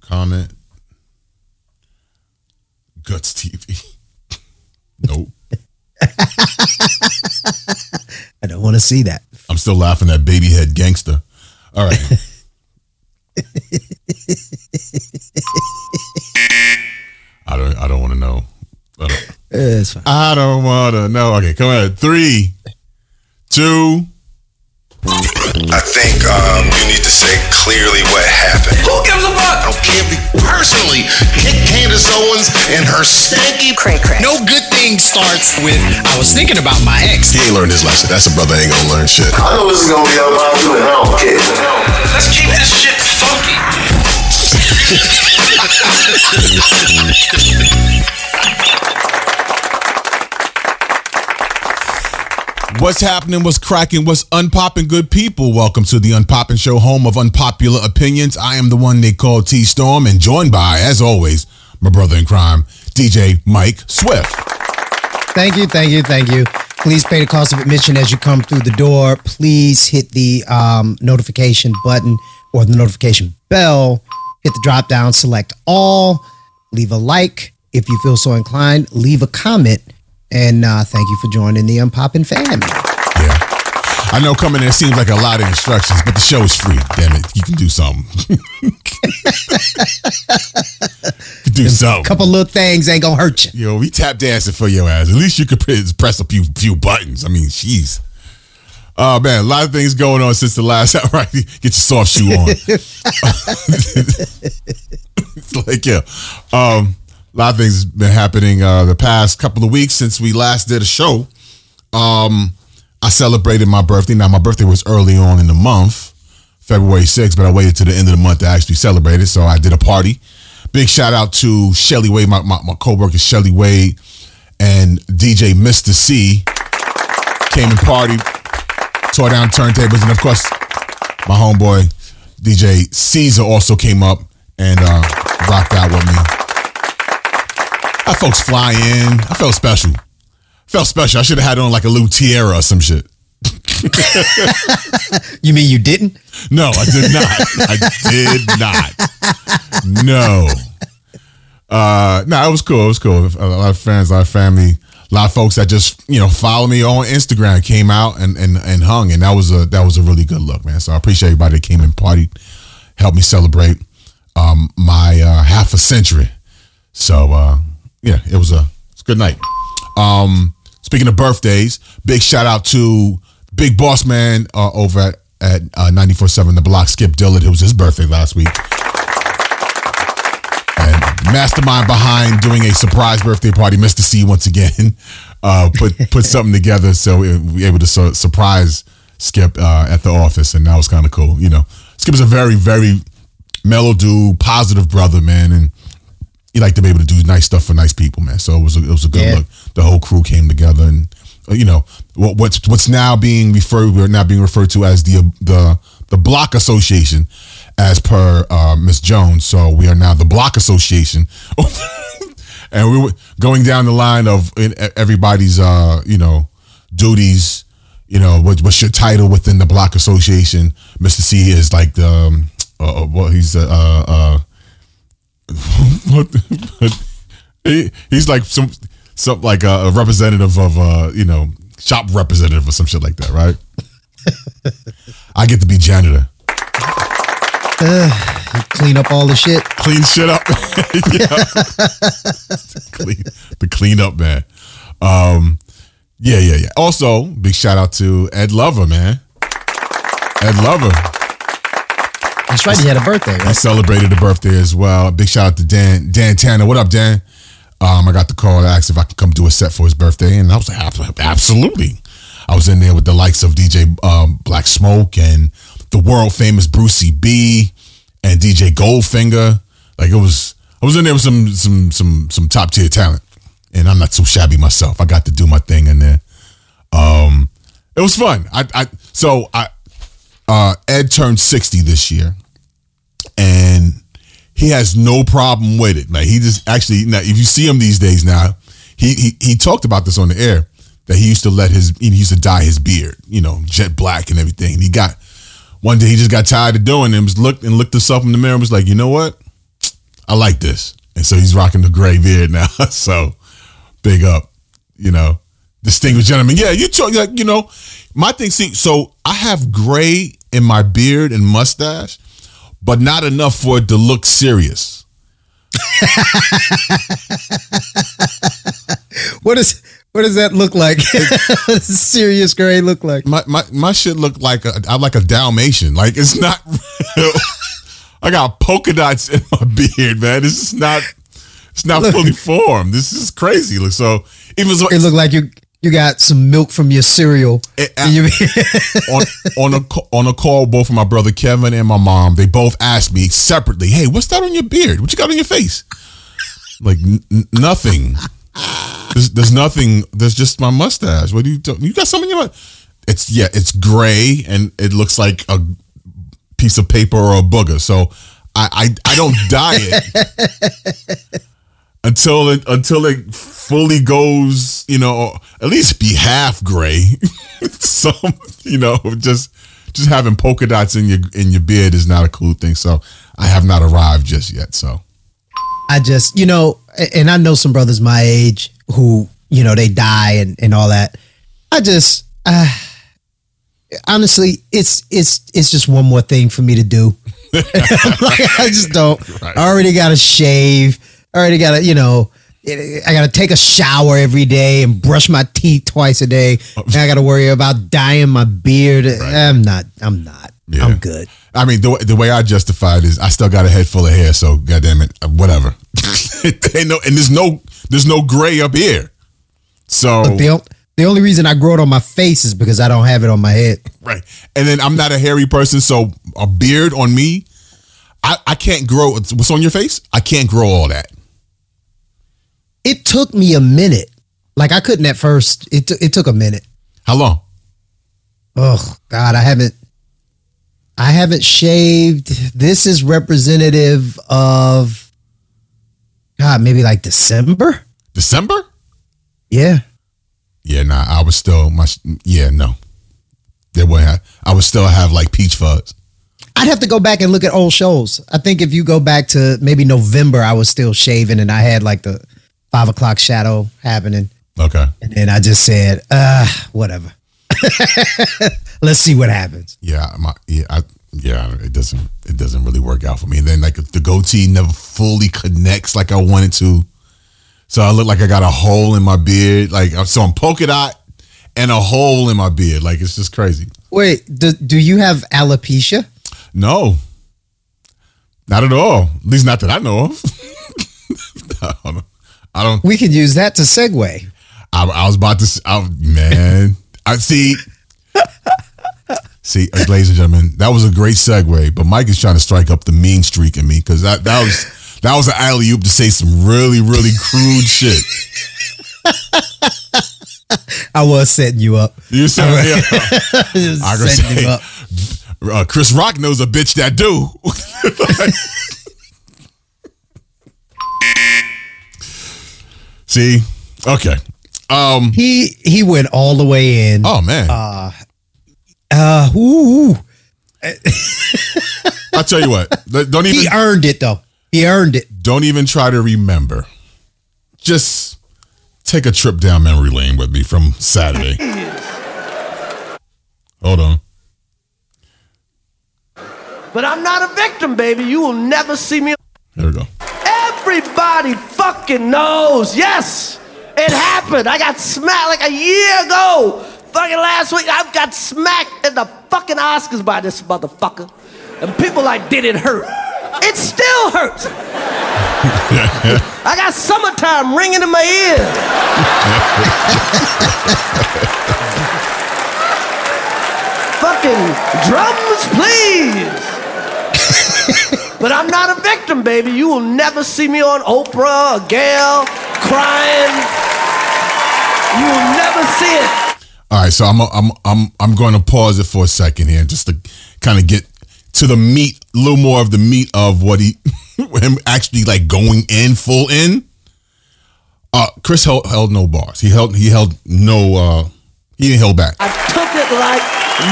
comment. Guts TV. nope. I don't want to see that. I'm still laughing at baby head gangster. All right. I don't. I don't want to know. I don't, It's fine. I don't want to know. Okay, come on. Three, two. I think um, you need to say clearly what happened. Who gives a fuck? I don't care if you personally kick Candace Owens and her stanky Cray cray. No good thing starts with I was thinking about my ex. He ain't learned his lesson. That's a brother ain't gonna learn shit. I know this is gonna be unpopular. I don't care. Let's keep this shit funky. What's happening? What's cracking? What's unpopping? Good people, welcome to the Unpopin Show, home of unpopular opinions. I am the one they call T Storm, and joined by, as always, my brother in crime, DJ Mike Swift. Thank you, thank you, thank you. Please pay the cost of admission as you come through the door. Please hit the um, notification button or the notification bell. Hit the drop down, select all. Leave a like if you feel so inclined. Leave a comment. And uh, thank you for joining the Unpopin family. Yeah. I know coming in seems like a lot of instructions, but the show is free. Damn it. You can do something. you can do something. A something. couple little things ain't gonna hurt you. Yo, we tap dancing for your ass. At least you could press press a few few buttons. I mean, jeez. Oh man, a lot of things going on since the last hour. Right, get your soft shoe on. it's like yeah, um, a lot of things been happening uh, the past couple of weeks since we last did a show. Um, I celebrated my birthday. Now my birthday was early on in the month, February 6th, but I waited to the end of the month to actually celebrate it. So I did a party. Big shout out to Shelly Wade, my, my, my co-worker Shelly Wade and DJ Mr. C came and partied, tore down turntables, and of course, my homeboy DJ Caesar also came up and uh, rocked out with me. Had folks fly in. I felt special. Felt special. I should have had on like a little tiara or some shit. You mean you didn't? No, I did not. I did not. No. Uh, no, it was cool. It was cool. A lot of friends, a lot of family, a lot of folks that just you know follow me on Instagram came out and and and hung, and that was a that was a really good look, man. So I appreciate everybody that came and partied, helped me celebrate um my uh, half a century. So uh, yeah, it was a it's a good night. Um, speaking of birthdays, big shout out to Big Boss Man uh, over at at uh, 94.7 The Block, Skip Dillard. It was his birthday last week. And mastermind behind doing a surprise birthday party, Mr. C once again, uh, put put something together so we we were able to su- surprise Skip uh, at the office, and that was kind of cool. You know, Skip is a very very mellow dude, positive brother, man, and he liked to be able to do nice stuff for nice people, man. So it was a, it was a good Yeah. look. The whole crew came together, and uh, you know what, what's what's now being referred we're now being referred to as the the the Block Association, as per uh, Miss Jones. So we are now the Block Association, and we were going down the line of in- everybody's uh, you know duties. You know what, what's your title within the Block Association? Mister C is like the um, uh, uh, well he's uh, uh, what he, he's like some some like a, representative of uh you know shop representative or some shit like that, right? I get to be janitor, Clean up all the shit. clean shit up, yeah. clean the clean up man. Um, yeah, yeah, yeah. Also, big shout out to Ed Lover, man. Ed Lover. That's right. He had a birthday, I celebrated a birthday as well. Big shout out to Dan Dan Tanner. What up, Dan? Um, I got the call to ask if I could come do a set for his birthday, and I was like, absolutely. I was in there with the likes of DJ um, Black Smoke and the world famous Brucie B and DJ Goldfinger. Like it was, I was in there with some some some some top tier talent, and I'm not so shabby myself. I got to do my thing in there. Um, it was fun. I, I so I uh, Ed turned 60 this year, and he has no problem with it. Like he just actually now, if you see him these days now, he he he talked about this on the air that he used to let his he used to dye his beard, you know, jet black and everything. And he got one day he just got tired of doing it and was looked and looked himself in the mirror and was like, you know what? I like this. And so he's rocking the gray beard now. so big up, you know, distinguished gentleman. Yeah, you talk like you know, my thing. See, so I have gray in my beard and mustache, but not enough for it to look serious. What is what does that look like? Serious gray look like? My my my shit look like a I'm like a Dalmatian. Like it's not real. I got polka dots in my beard, man. This is not it's not fully formed. This is crazy. Look, so even so, It look like you you got some milk from your cereal. It- in your- on on a on a call both from my brother Kevin and my mom. They both asked me separately, "Hey, what's that on your beard? What you got on your face?" Like n- n- nothing. There's, there's nothing. There's just my mustache. What do you? do- You got something in your? It's yeah. It's gray and it looks like a piece of paper or a booger. So I I, I don't dye it until it until it fully goes. You know, at least be half gray. Some you know just just having polka dots in your in your beard is not a cool thing. So I have not arrived just yet. So I just, you know, and I know some brothers my age who, you know, they die and, and all that. I just, uh, honestly, it's it's it's just one more thing for me to do. like, I just don't. Right. I already got to shave. I already got to, you know, I got to take a shower every day and brush my teeth twice a day. And I got to worry about dyeing my beard. I'm not. I'm not. Yeah. I'm good. I mean, the, the way I justify it is, I still got a head full of hair, so goddamn it, uh, whatever. Ain't no, and there's no, there's no gray up here. So The, the only reason I grow it on my face is because I don't have it on my head. right, and then I'm not a hairy person, so a beard on me, I, I can't grow. What's on your face? I can't grow all that. It took me a minute. Like I couldn't at first. It t- it took a minute. How long? Oh God, I haven't. I haven't shaved. This is representative of God, maybe like December. December? Yeah. Yeah, nah. I was still my. Yeah, no. There wouldn't I would still have like peach fuzz. I'd have to go back and look at old shows. I think if you go back to maybe November, I was still shaving and I had like the five o'clock shadow happening. Okay. And then I just said, uh, whatever. Let's see what happens. Yeah, my yeah, I, yeah. It doesn't it doesn't really work out for me. And then like the goatee never fully connects like I wanted to, so I look like I got a hole in my beard. Like so, I'm polka dot and a hole in my beard. Like it's just crazy. Wait, do, do you have alopecia? No, not at all. At least not that I know of. I don't. know. I don't. We could use that to segue. I, I was about to. I, man, I see. See, uh, ladies and gentlemen, that was a great segue. But Mike is trying to strike up the mean streak in me because that that was that was an alley oop to say some really really crude shit. I was setting you up. You said, yeah. Just I gonna setting say, you up. uh, Chris Rock knows a bitch that do. See, okay. Um. He he went all the way in. Oh man. Uh, uh, ooh, I'll tell you what. Don't even he earned it though. He earned it. don't even try to remember. Just take a trip down memory lane with me from Saturday. Hold on. But I'm not a victim, baby. You will never see me. There we go. Everybody fucking knows. Yes, it happened. I got smacked like a year ago. Fucking last week, I got smacked in the fucking Oscars by this motherfucker. And people like, did it hurt? It still hurts. I got summertime ringing in my ear. fucking drums, please. But I'm not a victim, baby. You will never see me on Oprah or Gayle crying. You will never see it. All right, so I'm I'm I'm I'm going to pause it for a second here, just to kind of get to the meat, a little more of the meat of what he, him actually like going in full in. Uh, Chris held, held no bars. He held he held no. uh He didn't hold back. I took it like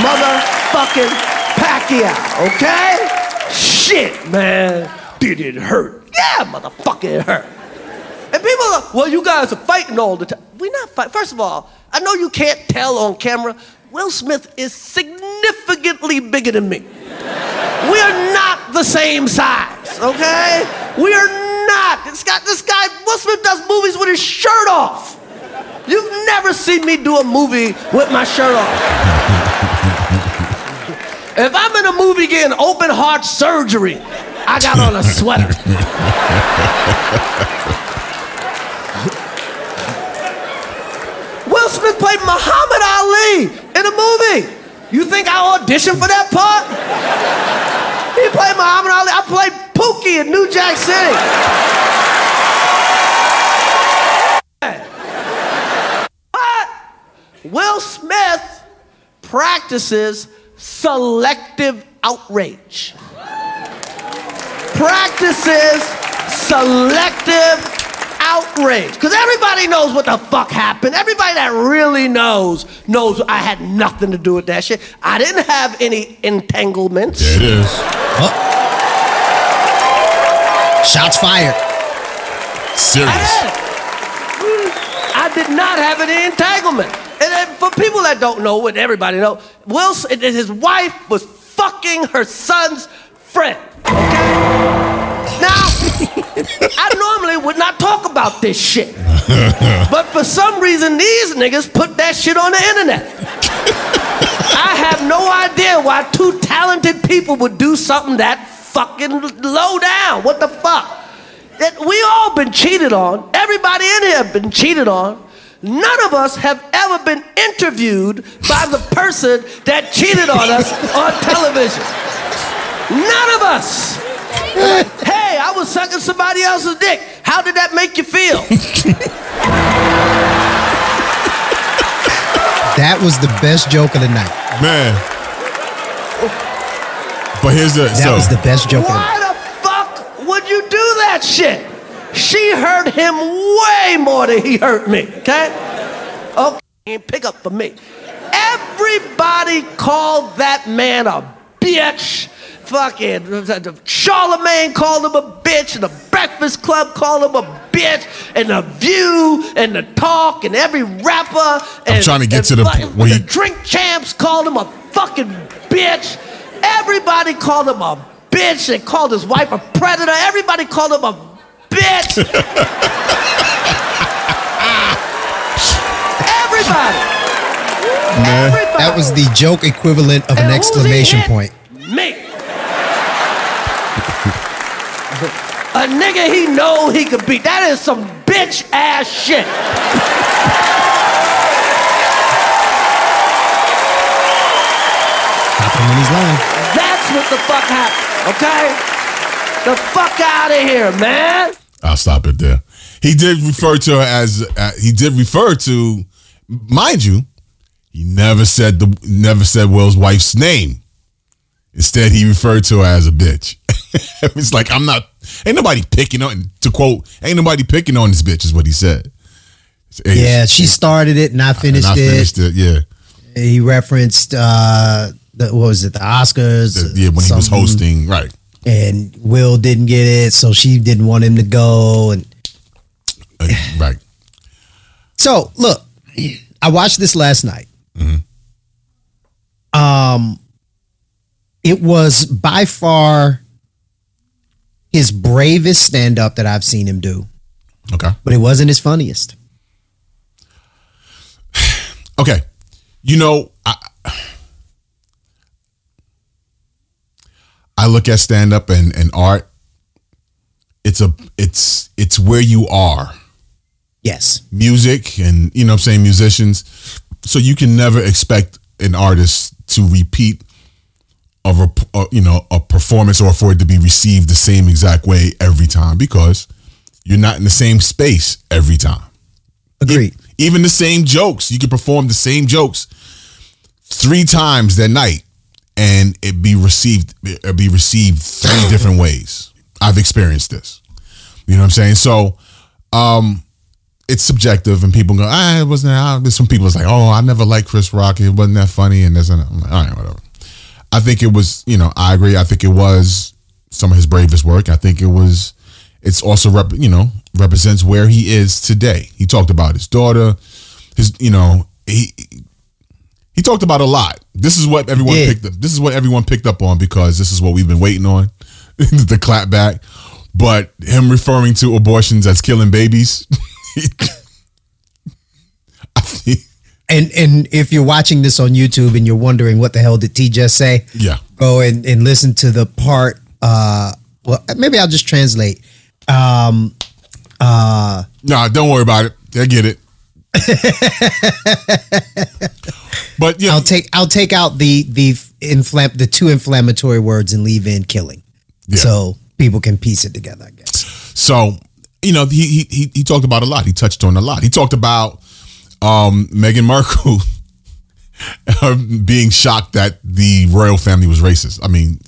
motherfucking Pacquiao, okay? Shit, man. did it hurt? Yeah, motherfucker, it hurt. And people are like, well, you guys are fighting all the time. We're not fighting. First of all, I know you can't tell on camera. Will Smith is significantly bigger than me. We are not the same size, okay? We are not. This guy, this guy, Will Smith does movies with his shirt off. You've never seen me do a movie with my shirt off. If I'm in a movie getting open heart surgery, I got on a sweater. Will Smith played Muhammad Ali in a movie. You think I auditioned for that part? He played Muhammad Ali. I played Pookie in New Jack City. Will Smith practices selective outrage. Practices selective outrage. Because everybody knows what the fuck happened. Everybody that really knows knows I had nothing to do with that shit. I didn't have any entanglements. There it is. Shots fired. Serious. Did not have any entanglement. And then for people that don't know, and everybody know, Will S- and his wife was fucking her son's friend. Okay. Now, I normally would not talk about this shit, but for some reason these niggas put that shit on the internet. I have no idea why two talented people would do something that fucking low down. What the fuck? That we all been cheated on. Everybody in here have been cheated on. None of us have ever been interviewed by the person that cheated on us on television. None of us. Hey, I was sucking somebody else's dick. How did that make you feel? That was the best joke of the night. Man. But here's the That so was the best joke of the night. Why the fuck would you do that shit? She hurt him way more than he hurt me, okay? Okay, pick up for me. Everybody called that man a bitch. Fucking Charlemagne called him a bitch, and the Breakfast Club called him a bitch, and the View, and the Talk, and every rapper. And, I'm trying to get and to the point where the he- Drink Champs called him a fucking bitch. Everybody called him a bitch. They called his wife a predator. Everybody called him a bitch. Everybody. man. Everybody. That was the joke equivalent of And an exclamation point. Me. A nigga he know he could beat. That is some bitch ass shit. When he's lying. That's what the fuck happened. Okay? The fuck out of here, man. I'll stop it there. He did refer to her as uh, he did refer to, mind you, he never said the never said Will's wife's name. Instead, he referred to her as a bitch. it's like I'm not. Ain't nobody picking on. To quote, ain't nobody picking on this bitch. Is what he said. Yeah, she started it and I and finished it. finished it. Yeah, He referenced uh the, what was it, the Oscars? The- yeah. When he was hosting, right? and Will didn't get it, so she didn't want him to go. And Uh, right. so, look, I watched this last night. Um, it was by far his bravest stand up that I've seen him do, Okay. but it wasn't his funniest. Okay. You know, I, look at stand up and, and art. It's a it's it's where you are. Yes. Music and you know what I'm saying musicians. So you can never expect an artist to repeat a, rep- uh, you know a performance or for it to be received the same exact way every time because you're not in the same space every time. Agreed. Even the same jokes, you can perform the same jokes three times that night, and it be received it be received three different ways. I've experienced this. You know what I'm saying? So, um, it's subjective, and people go, ah, it wasn't. Ah, there's some people that's like, oh, I never liked Chris Rock. It wasn't that funny, and this and that. I'm like, all right, whatever. I think it was. You know, I agree. I think it was some of his bravest work. I think it was. It's also rep, you know represents where he is today. He talked about his daughter, his you know he he talked about a lot. This is what everyone Yeah. picked up. This is what everyone picked up on because this is what we've been waiting on the clap back. But him referring to abortions as killing babies, And and if you're watching this on YouTube and you're wondering what the hell did T just say, yeah, go and, and listen to the part. Uh, well, maybe I'll just translate. Um, uh, Nah, don't worry about it. I get it. but yeah, I'll take I'll take out the the inflam the two inflammatory words and leave in killing, Yeah. so people can piece it together. I guess. so you know he, he he talked about a lot. He touched on a lot. He talked about um Meghan Markle being shocked that the royal family was racist. I mean,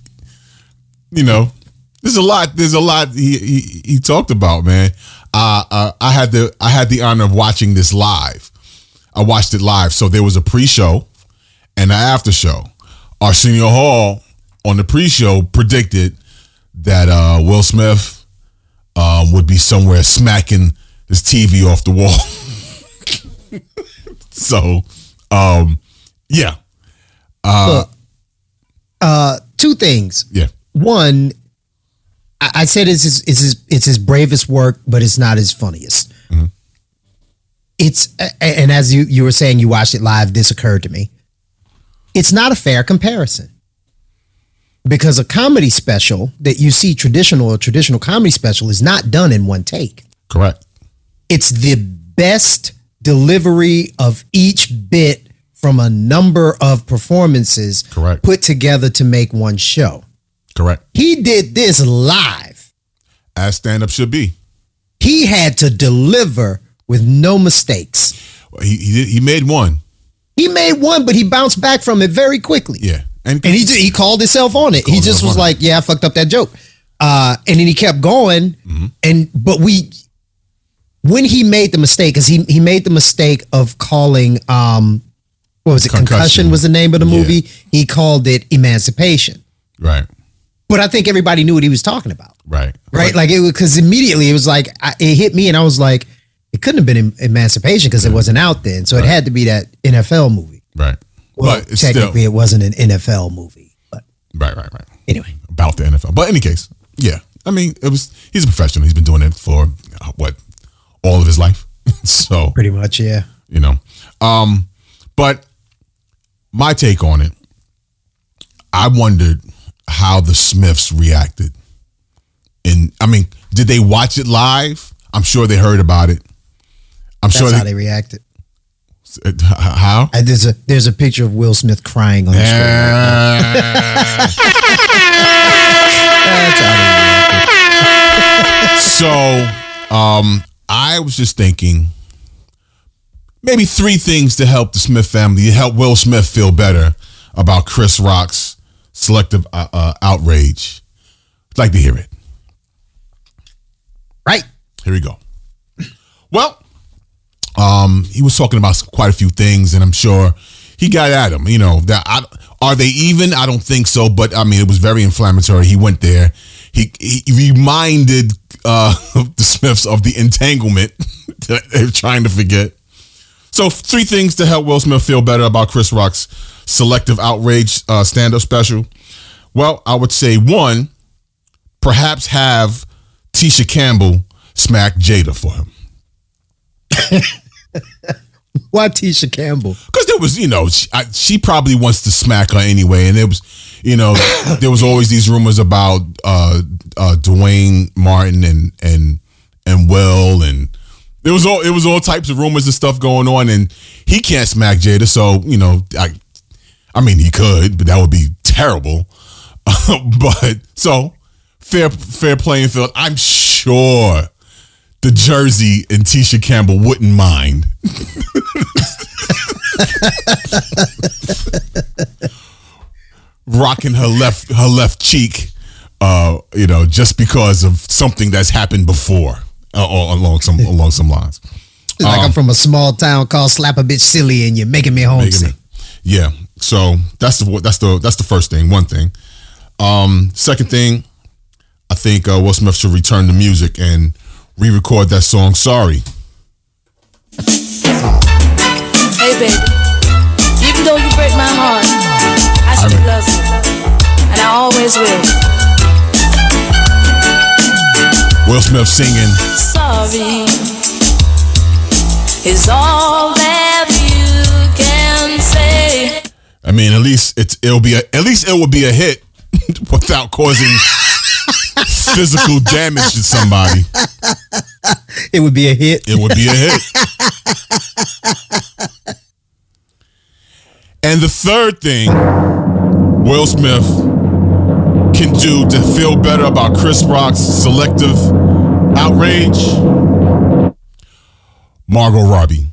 you know, there's a lot. There's a lot he he, he talked about, man. Uh, uh, I had the I had the honor of watching this live. I watched it live. So there was a pre-show and an after-show. Arsenio Hall on the pre-show predicted that uh, Will Smith um, would be somewhere smacking his TV off the wall. so, um, yeah, Look, uh, two things. yeah, One, I, I said it's his, it's his it's his bravest work, but it's not his funniest. Mm-hmm. It's a- a- and as you you were saying, you watched it live. This occurred to me. It's not a fair comparison because a comedy special that you see traditional a traditional comedy special is not done in one take. correct. It's the best delivery of each bit from a number of performances Correct. put together to make one show. Correct. He did this live. As stand up should be. He had to deliver with no mistakes. He he, did, he made one. He made one, but he bounced back from it very quickly. Yeah. And, And he ju- he called himself on it. He just was on it. like, "Yeah, I fucked up that joke," uh, and then he kept going. Mm-hmm. And but we, when he made the mistake, because he he made the mistake of calling, um, what was it? Concussion, Concussion. was the name of the Yeah. movie. He called it Emancipation. right. But I think everybody knew what he was talking about. Right. right? Like it was because immediately it was like I, it hit me, and I was like, it couldn't have been em- Emancipation because it wasn't out then, so it had to be that NFL movie. Right. Well, but it's still technically, it wasn't an NFL movie, but right. Right. Right. anyway, about the NFL. But in any case, yeah. I mean, it was he's a professional. He's been doing it for uh, what all of his life. so pretty much, yeah. you know, um, but my take on it, I wondered how the Smiths reacted. And I mean, did they watch it live? I'm sure they heard about it. I'm That's sure how they, they reacted. how. I, there's a there's a picture of Will Smith crying on the screen. That's how they reacted. So, um, I was just thinking maybe three things to help the Smith family, help Will Smith feel better about Chris Rock's selective uh, uh, outrage. I'd like to hear it. Right. Here we go. Well, um, he was talking about quite a few things, and I'm sure he got at him. You know, that I, are they even? I don't think so, but I mean, it was very inflammatory. He went there. He he reminded uh, the Smiths of the entanglement that they're trying to forget. So, three things to help Will Smith feel better about Chris Rock's selective outrage uh, stand-up special. Well, I would say one, perhaps have Tisha Campbell smack Jada for him. Why Tisha Campbell? because there was, you know, she, I, she probably wants to smack her anyway, and it was, you know, there was always these rumors about uh, uh, Duane Martin and and and Will, and it was all it was all types of rumors and stuff going on, and he can't smack Jada, so you know, I, I mean, he could, but that would be terrible. but so fair fair playing field. I'm sure the Jersey and Tisha Campbell wouldn't mind. rocking her left her left cheek, uh, you know, just because of something that's happened before, uh, or along some along some lines. It's like I'm from a small town called Slap a Bitch Silly, and you're making me homesick. Yeah, so that's the that's the that's the first thing. One thing. Um, second thing, I think uh, Will Smith should return to music and re-record that song. Sorry. Hey, baby. Even though you break my heart, I still love you. And I always will. Will Smith singing. Sorry is all that I mean, at least it's it'll be a, at least it will be a hit without causing physical damage to somebody. It would be a hit. It would be a hit. and the third thing Will Smith can do to feel better about Chris Rock's selective outrage, Margot Robbie.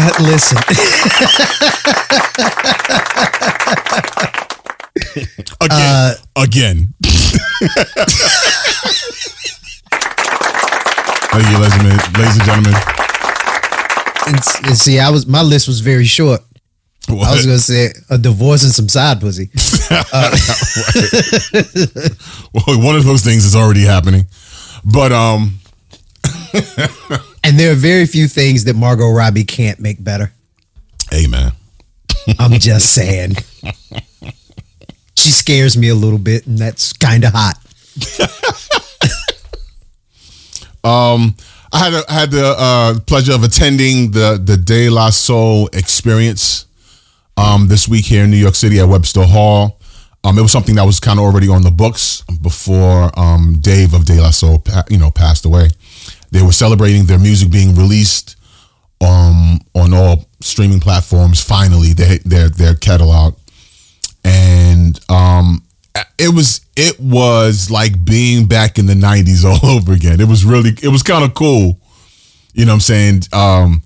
Uh, listen, Again. again. Thank you, ladies and, ladies and gentlemen. and, see, I was my list was very short. I was gonna say a divorce and some side pussy. well, one of those things is already happening. But um, And there are very few things that Margot Robbie can't make better. Amen. I'm just saying. She scares me a little bit, and that's kind of hot. Um, I had a, I had the uh, pleasure of attending the the De La Soul experience um, this week here in New York City at Webster Hall. Um, it was something that was kind of already on the books before um, Dave of De La Soul, you know, passed away. They were celebrating their music being released um, on all streaming platforms. Finally, their their their catalog, and um, it was it was like being back in the '90s all over again. It was really it was kind of cool. You know what I'm saying? Um,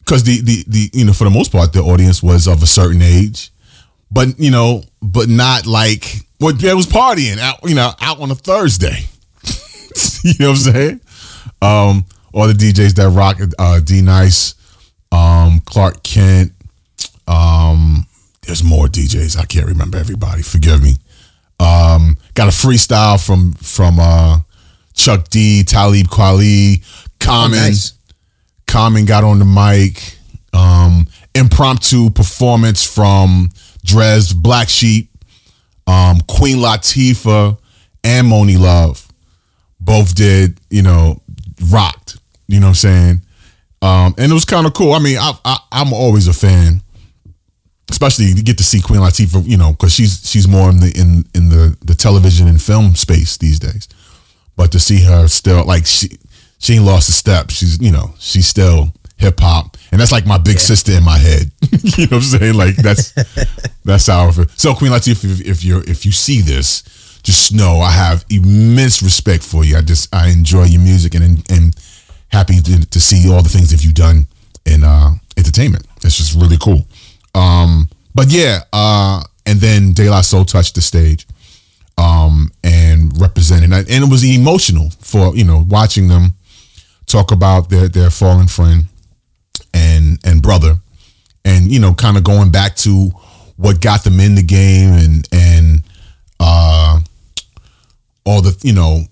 because the the the you know for the most part the audience was of a certain age, but you know, but not like what it was partying out you know out on a Thursday. you know what I'm saying? Um, all the DJs that rock uh, D Nice, um, Clark Kent. Um, there's more DJs. I can't remember everybody. Forgive me. Um, got a freestyle from from uh, Chuck D, Talib Kweli, Common. nice. Common got on the mic. Um, impromptu performance from Dres, Black Sheep, um, Queen Latifah, and Monie Love. Both did, you know, rocked. You know what I'm saying? Um, and it was kind of cool. I mean, I, I, I'm always a fan, especially to get to see Queen Latifah. You know, because she's she's more in the in in the the television and film space these days. But to see her still like she she ain't lost a step. She's you know she's still hip hop, and that's like my big sister in my head. you know what I'm saying? Like that's that's how. Feel. So Queen Latifah, if, if you're if you see this, just know I have immense respect for you. I just I enjoy your music and and happy to, to see all the things that you've done in uh, entertainment. It's just really cool. Um, but yeah, uh, and then De La Soul touched the stage um, and represented, and it was emotional for you know watching them talk about their their fallen friend and and brother, and you know kind of going back to what got them in the game and and uh, all the you know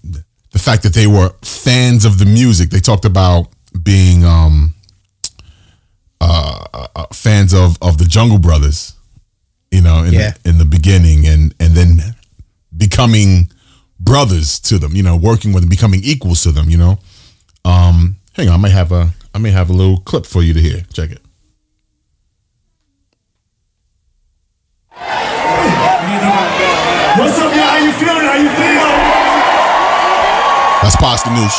the fact that they were fans of the music. They talked about being um, uh, uh, fans of of the Jungle Brothers, you know, in, Yeah. the, in the beginning, and and then becoming brothers to them, you know, working with them, becoming equals to them, you know. Um, hang on, I may have a I may have a little clip for you to hear. Check it. What's up, y'all? How you feeling? How you feel? That's Posdnuos.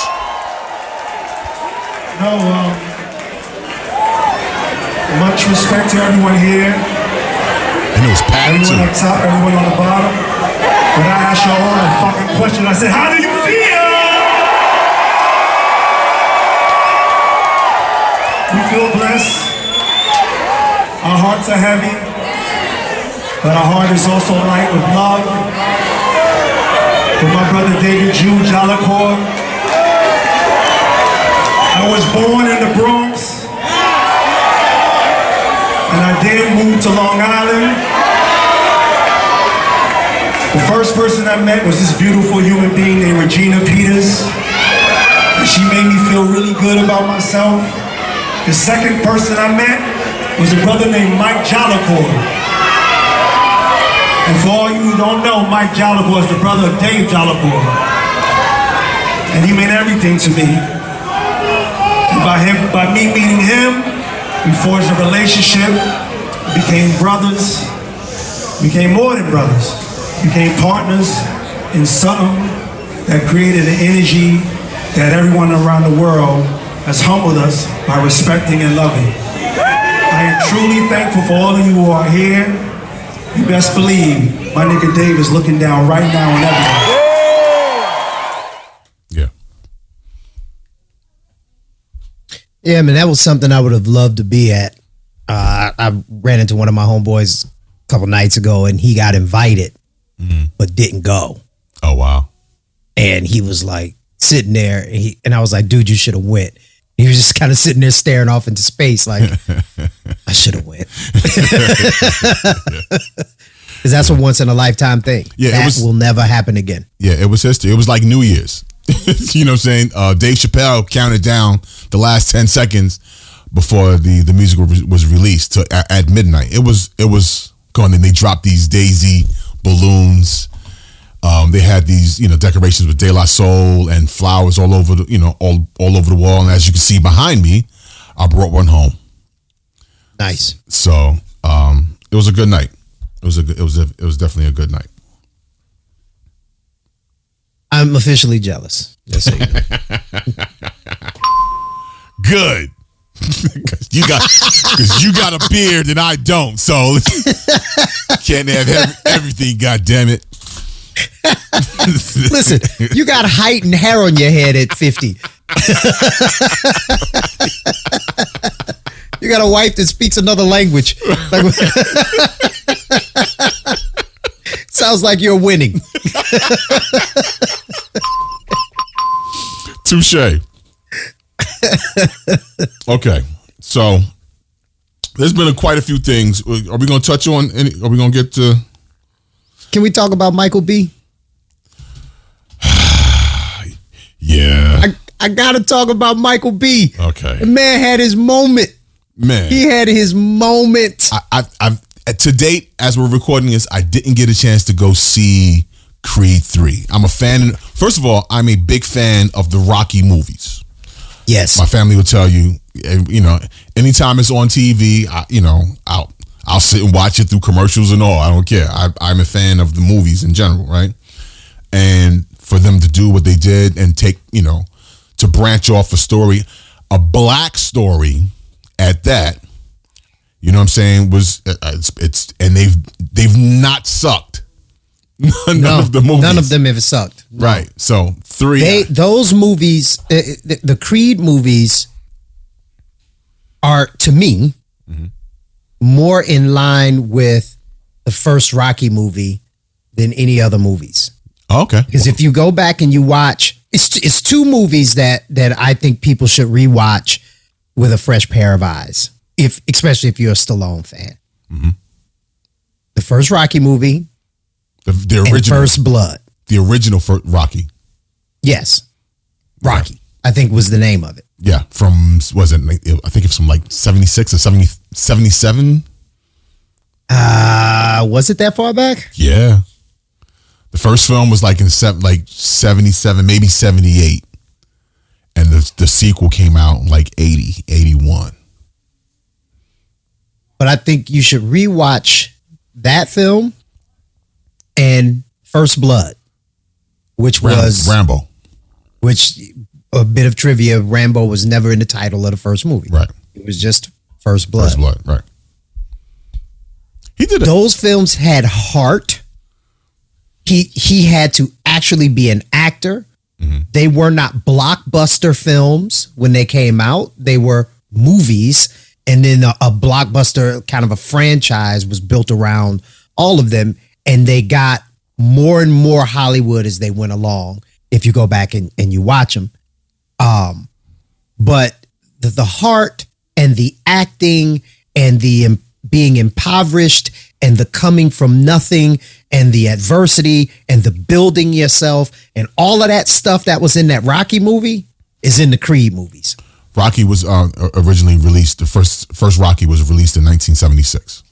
No, um, much respect to everyone here, And it was packed everyone too. on top, everyone on the bottom. When I asked y'all all a fucking question, I said, how do you feel? We feel blessed. Our hearts are heavy, but our heart is also light with love. For my brother David Jude Jolicoeur. I was born in the Bronx, and I then moved to Long Island. The first person I met was this beautiful human being named Regina Peters. And she made me feel really good about myself. The second person I met was a brother named Mike Jolicoeur. And for all you who don't know, Mike Jolicoeur is the brother of Dave Jolicoeur. And he meant everything to me. And by him, by me meeting him, we forged a relationship, became brothers, became more than brothers, became partners in something that created an energy that everyone around the world has humbled us by respecting and loving. I am truly thankful for all of you who are here. You best believe my nigga Dave is looking down right now on everyone. Yeah. Yeah, man, that was something I would have loved to be at. Uh, I ran into one of my homeboys a couple nights ago, and he got invited, but didn't go. Oh wow. And he was like sitting there, and, he, and I was like, "Dude, you should have went." He was just kind of sitting there staring off into space, like, "I should have went," because that's a once in a lifetime thing. Yeah, it that was- will never happen again. Yeah, it was history. It was like New Year's. you know what I'm saying? Uh, Dave Chappelle counted down the last 10 seconds before the, the music was, was released to, at, at midnight. It was it was going and they dropped these daisy balloons. Um, they had these, you know, decorations with De La Soul and flowers all over the, you know, all all over the wall. And as you can see behind me, I brought one home. Nice. So um, it was a good night. It was a good, it was a, it was definitely a good night. I'm officially jealous. Just so you know. Good. 'Cause you got because you got a beard and I don't, so can't have ev- everything. God damn it! Listen, you got height and hair on your head at 50. you got a wife that speaks another language. Like, sounds like you're winning. touche. okay, so there's been a, quite a few things. Are we going to touch on? Any, are we going to get to? Can we talk about Michael B? Yeah. I, I got to talk about Michael B. Okay. The man had his moment. Man, He had his moment. I, I, I've to date as we're recording this, I didn't get a chance to go see Creed three. I'm a fan. First of all, I'm a big fan of the Rocky movies. Yes. My family will tell you, eh, you know, anytime it's on TV, I, you know, I'll I'll sit and watch it through commercials and all. I don't care. I, I'm a fan of the movies in general, right? And for them to do what they did and take, you know, to branch off a story, a black story at that, you know what I'm saying, was uh, it's, it's and they've they've not sucked. none no, of the movies, none of them ever sucked. right? So three, They those movies, uh, the, the Creed movies, are to me more in line with the first Rocky movie than any other movies. Okay, Because if you go back and you watch, it's it's two movies that that I think people should rewatch with a fresh pair of eyes. If especially if you're a Stallone fan. The first Rocky movie the, the original, First Blood. the original for Rocky. Yes, Rocky. I think was the name of it. Yeah, from was it? I think it's from like seventy six or 70, 77? Uh, was it that far back? Yeah, the first film was like in seven, like seventy seven, maybe seventy eight, and the the sequel came out in like 80, 81. But I think you should rewatch that film and First Blood, which Ram- was Rambo, which a bit of trivia. Rambo was never in the title of the first movie. right? It was just First Blood. First Blood, right? He did it. Those films had heart. He he had to actually be an actor. They were not blockbuster films when they came out. They were movies, and then a, a blockbuster kind of a franchise was built around all of them, and they got more and more Hollywood as they went along. If you go back and, and you watch them, um, but the, the heart and the acting and the im- being impoverished and the coming from nothing and the adversity and the building yourself and all of that stuff that was in that Rocky movie is in the Creed movies. Rocky was uh, originally released. The first first Rocky was released in 1976.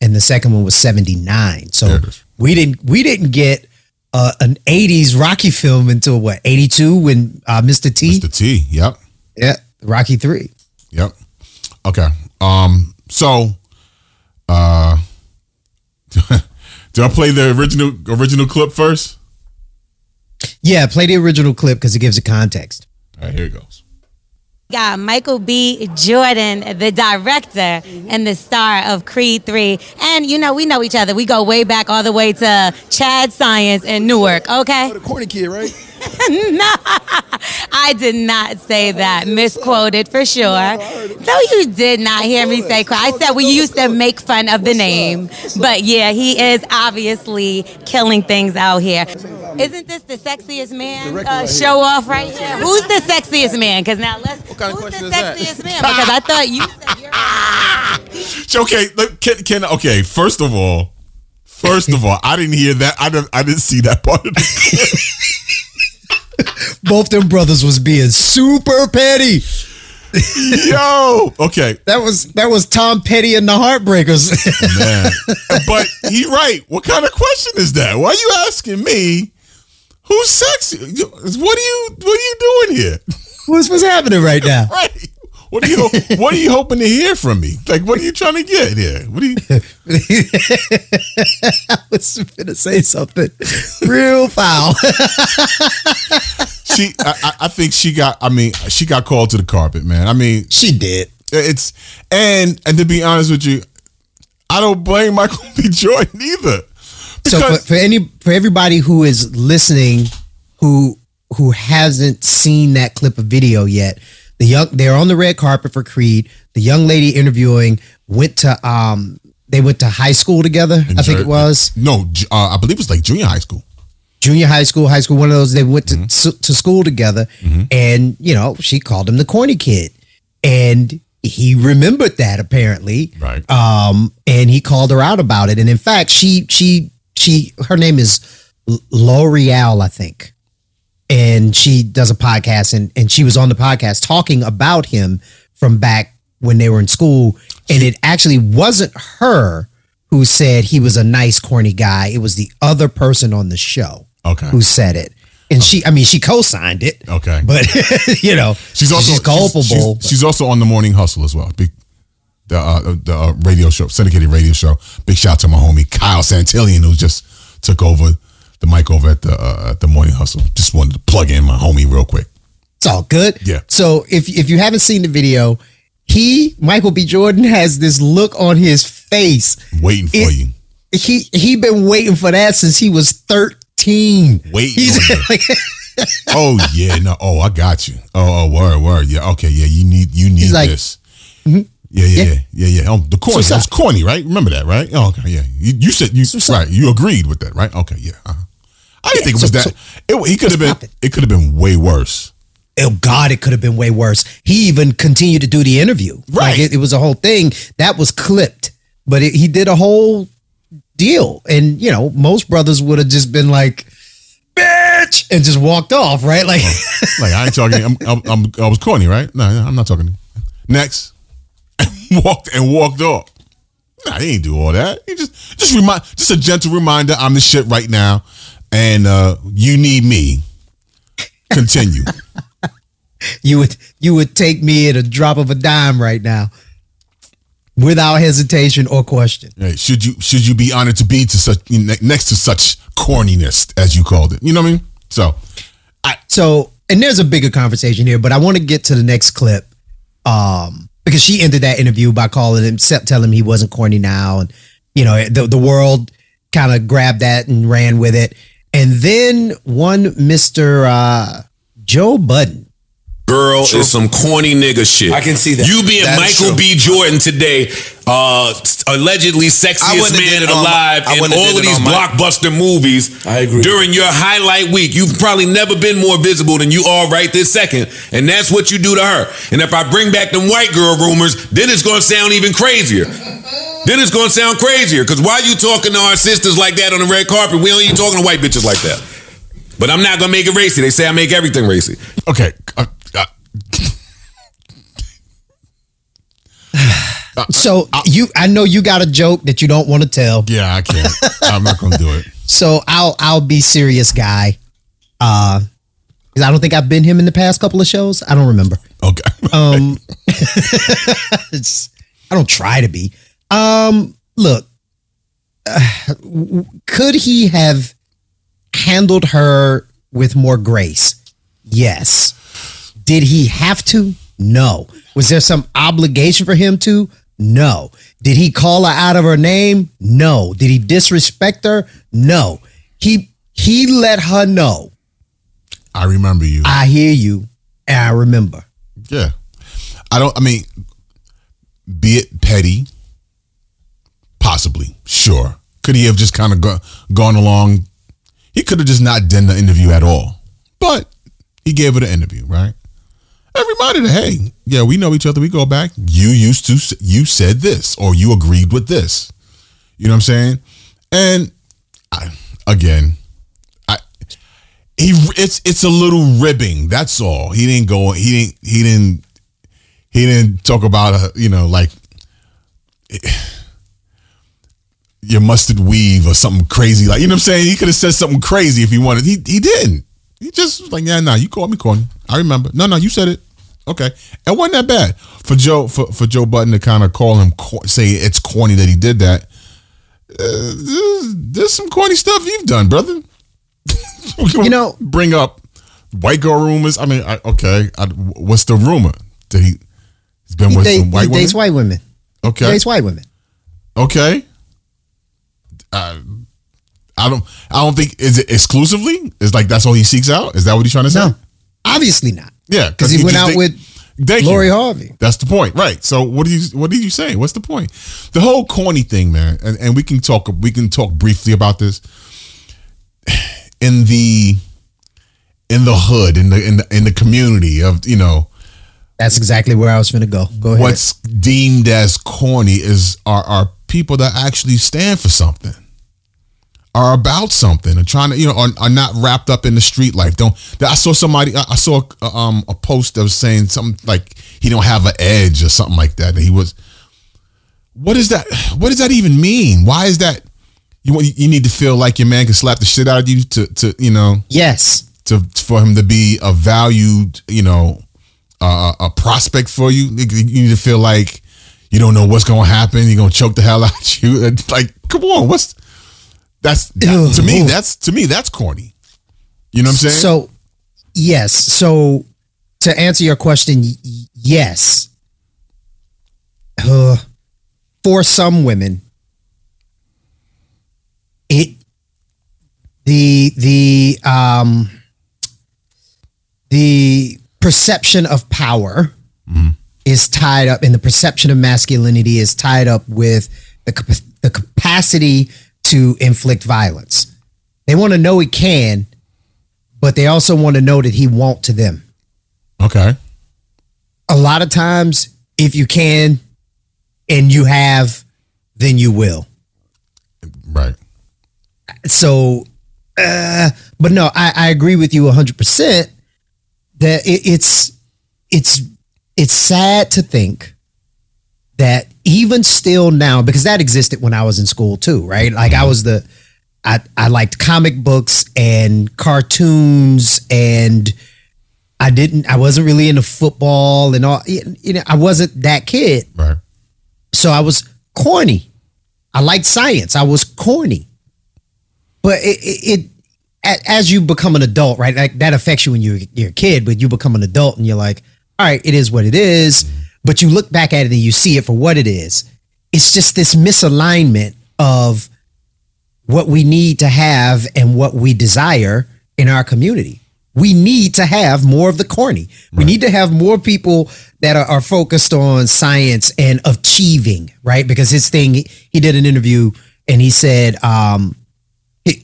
And the second one was 79. So There it is. we didn't we didn't get uh, an 80s Rocky film until what 82 when uh, Mr. T Mr. T. Yep. yeah Rocky 3 Yep. Okay. Um. So, uh, do I play the original original clip first? yeah play the original clip because it gives it context All right. Here it goes. got Michael B. Jordan, the director and the star of Creed 3. And, you know, we know each other. We go way back all the way to Chad Science in Newark, okay? The corny kid, right? No, I did not say that. Misquoted for sure. No, you did not hear me say. I said we used to make fun of the name, but yeah, he is obviously killing things out here. Isn't this the sexiest man uh, show off right here? Who's the sexiest man? Because now let's. kind of who's the question is that? sexiest man? Because I thought you said you're. Okay. look, Can, can okay. First of all, first of all, I didn't hear that. I didn't. I didn't see that part of the both them brothers was being super petty Yo. Okay. that was that was Tom Petty and the Heartbreakers Man. but he right. What kind of question is that? Why are you asking me? Who's sexy? What are you? What are you doing here? what's what's happening right now Right. What are you? What are you hoping to hear from me? Like, what are you trying to get here? What are you? I was gonna say something real foul She. I, I- think she got. I mean, she got called to the carpet, man. I mean, she did it's and and to be honest with you, I don't blame Michael B. Jordan either. so for, for any for everybody who is listening who who hasn't seen that clip of video yet the young they're on the red carpet for creed the young lady interviewing went to um they went to high school together i think it was no. Uh, I believe it was like junior high school. junior high school high school one of those they went to Mm-hmm. s- to school together and you know she called him the corny kid and he remembered that apparently Right. um and he called her out about it and in fact she she she her name is Lore'l I think and she does a podcast and and she was on the podcast talking about him from back when they were in school and it actually wasn't her who said he was a nice corny guy it was the other person on the show Okay. who said it and she I mean she co-signed it Okay. but you know She's also she's culpable She's, she's also on the Morning Hustle as well. Big the uh, the uh, radio show, syndicated radio show. Big shout out to my homie Kyle Santillian who just took over the mic over at the uh, at the Morning Hustle. Just wanted to plug in my homie real quick. It's all good. Yeah. So if if you haven't seen the video, he Michael B. Jordan has this look on his face. Waiting for It- you. He he been waiting for that since he was thirteen. Waiting like, Oh yeah, no. Oh, I got you. Oh, oh, word, word. Yeah, okay, yeah. You need you need like, this. Yeah, yeah, yeah, yeah, yeah. Oh, the corny. What's That was corny, right? Remember that, right? Oh, okay, yeah. You, you said you right. You agreed with that, right? Okay, yeah. Uh-huh. I didn't Yeah, think it was so- that. it, he could have been. It could have been way worse. oh God, it could have been way worse. He even continued to do the interview. Right. Like it, it was a whole thing that was clipped, but it, he did a whole deal. And you know, most brothers would have just been like, "Bitch," and just walked off, right? Like. Like I ain't talking. I'm, I'm, I'm I was corny, right? No, no, I'm not talking. Next, walked and walked off. Nah, he ain't do all that. He just just remind, just a gentle reminder. I'm the shit right now, and uh you need me. Continue. you would you would take me at a drop of a dime right now without hesitation or question Hey, should you should you be honored to be to such next to such corniness as you called it? You know what I mean? So so and there's a bigger conversation here but i want to get to the next clip um because she ended that interview by calling him telling him he wasn't corny now and you know the, the world kind of grabbed that and ran with it and then one mr uh joe budden Girl is some corny nigga shit. I can see that. You being That is Michael. B. Jordan today, uh, allegedly sexiest man did it on my- alive I in all of these on my- blockbuster movies. I agree. During your highlight week, you've probably never been more visible than you are right this second, and that's what you do to her. And if I bring back them white girl rumors, then it's gonna sound even crazier. Then it's gonna sound crazier. Cause why you talking to our sisters like that on the red carpet? We only talking to white bitches like that. But I'm not gonna make it racy. They say I make everything racy. Okay. Uh, uh, So you, I know you got a joke that you don't want to tell. yeah, I can't. I'm not gonna do it. So I'll I'll be serious, guy. Uh, because I don't think I've been him in the past couple of shows. I don't remember. Okay. Um, it's, I don't try to be. Um, look, uh, could he have handled her with more grace? Yes. Did he have to? No. Was there some obligation for him to? No. Did he call her out of her name? No. Did he disrespect her? No. He he let her know. I remember you. I hear you and I remember. Yeah. I don't I mean be it petty possibly. Sure. Could he have just kind of go, gone along he could have just not done the interview at all. But he gave it an interview, right? Her, hey, yeah, we know each other. We go back. You used to, you said this, or you agreed with this. You know what I'm saying? And I, again, I, he, it's it's a little ribbing. That's all. He didn't go. He didn't. He didn't. He didn't talk about uh, you know like your mustard weave or something crazy like you know what I'm saying. He could have said something crazy if he wanted. He he didn't. He just was like yeah, nah. You called me corny. I remember. No, no, you said it. Okay, it wasn't that bad for Joe for, for Joe Budden to kind of call him say it's corny that he did that. Uh, there's, there's some corny stuff you've done, brother. you know, bring up white girl rumors. I mean, I, okay, I, what's the rumor that he he's been He, with date- some white he women? dates white women. Okay, Dates white women. Okay. Uh, I don't. I don't think is it exclusively. Is like that's all he seeks out. Is that what he's trying to say? No, obviously not. Yeah, because he, went out think- with Thank Lori you. Harvey. That's the point, right? So what do you what did you say? What's the point? The whole corny thing, man. And, and we can talk. We can talk briefly about this. In the in the hood, in the in the in the community of you know That's exactly where I was going to go. Go ahead. what's deemed as corny is are are people that actually stand for something are about something and trying to you know are, are not wrapped up in the street life. Don't i saw somebody i saw uh, um a post that was saying something like he don't have an edge or something like that and he was what is that what does that even mean? Why is that you you need to feel like your man can slap the shit out of you to to you know? Yes. To for him to be a valued you know uh, a prospect for you you need to feel like you don't know what's gonna happen you're gonna choke the hell out of you. And, like come on what's that's that- to me that's to me that's corny. You know what i'm saying? So, yes. So, to answer your question, yes. Uh, for some women, it the the um the perception of power is tied up, and the perception of masculinity is tied up with the the capacity to inflict violence. They want to know he can, but they also want to know that he won't to them. okay A lot of times, if you can and you have, then you will. right So, uh, but no, I, I agree with you 100% that it, it's, it's, it's sad to think that even still now, because that existed when I was in school too, right? Like I mm-hmm. was the, I, I liked comic books and cartoons and I didn't, I wasn't really into football and all, you know, I wasn't that kid. right So I was corny. I liked science. I was corny. But it, it, it as you become an adult, right? Like that affects you when you're, you're a kid, but you become an adult and you're like, all right, it is what it is. But you look back at it and you see it for what it is. It's just this misalignment of what we need to have and what we desire in our community. We need to have more of the corny. We need to have more people that are, are focused on science and achieving, right? Because his thing, he did an interview and he said, um,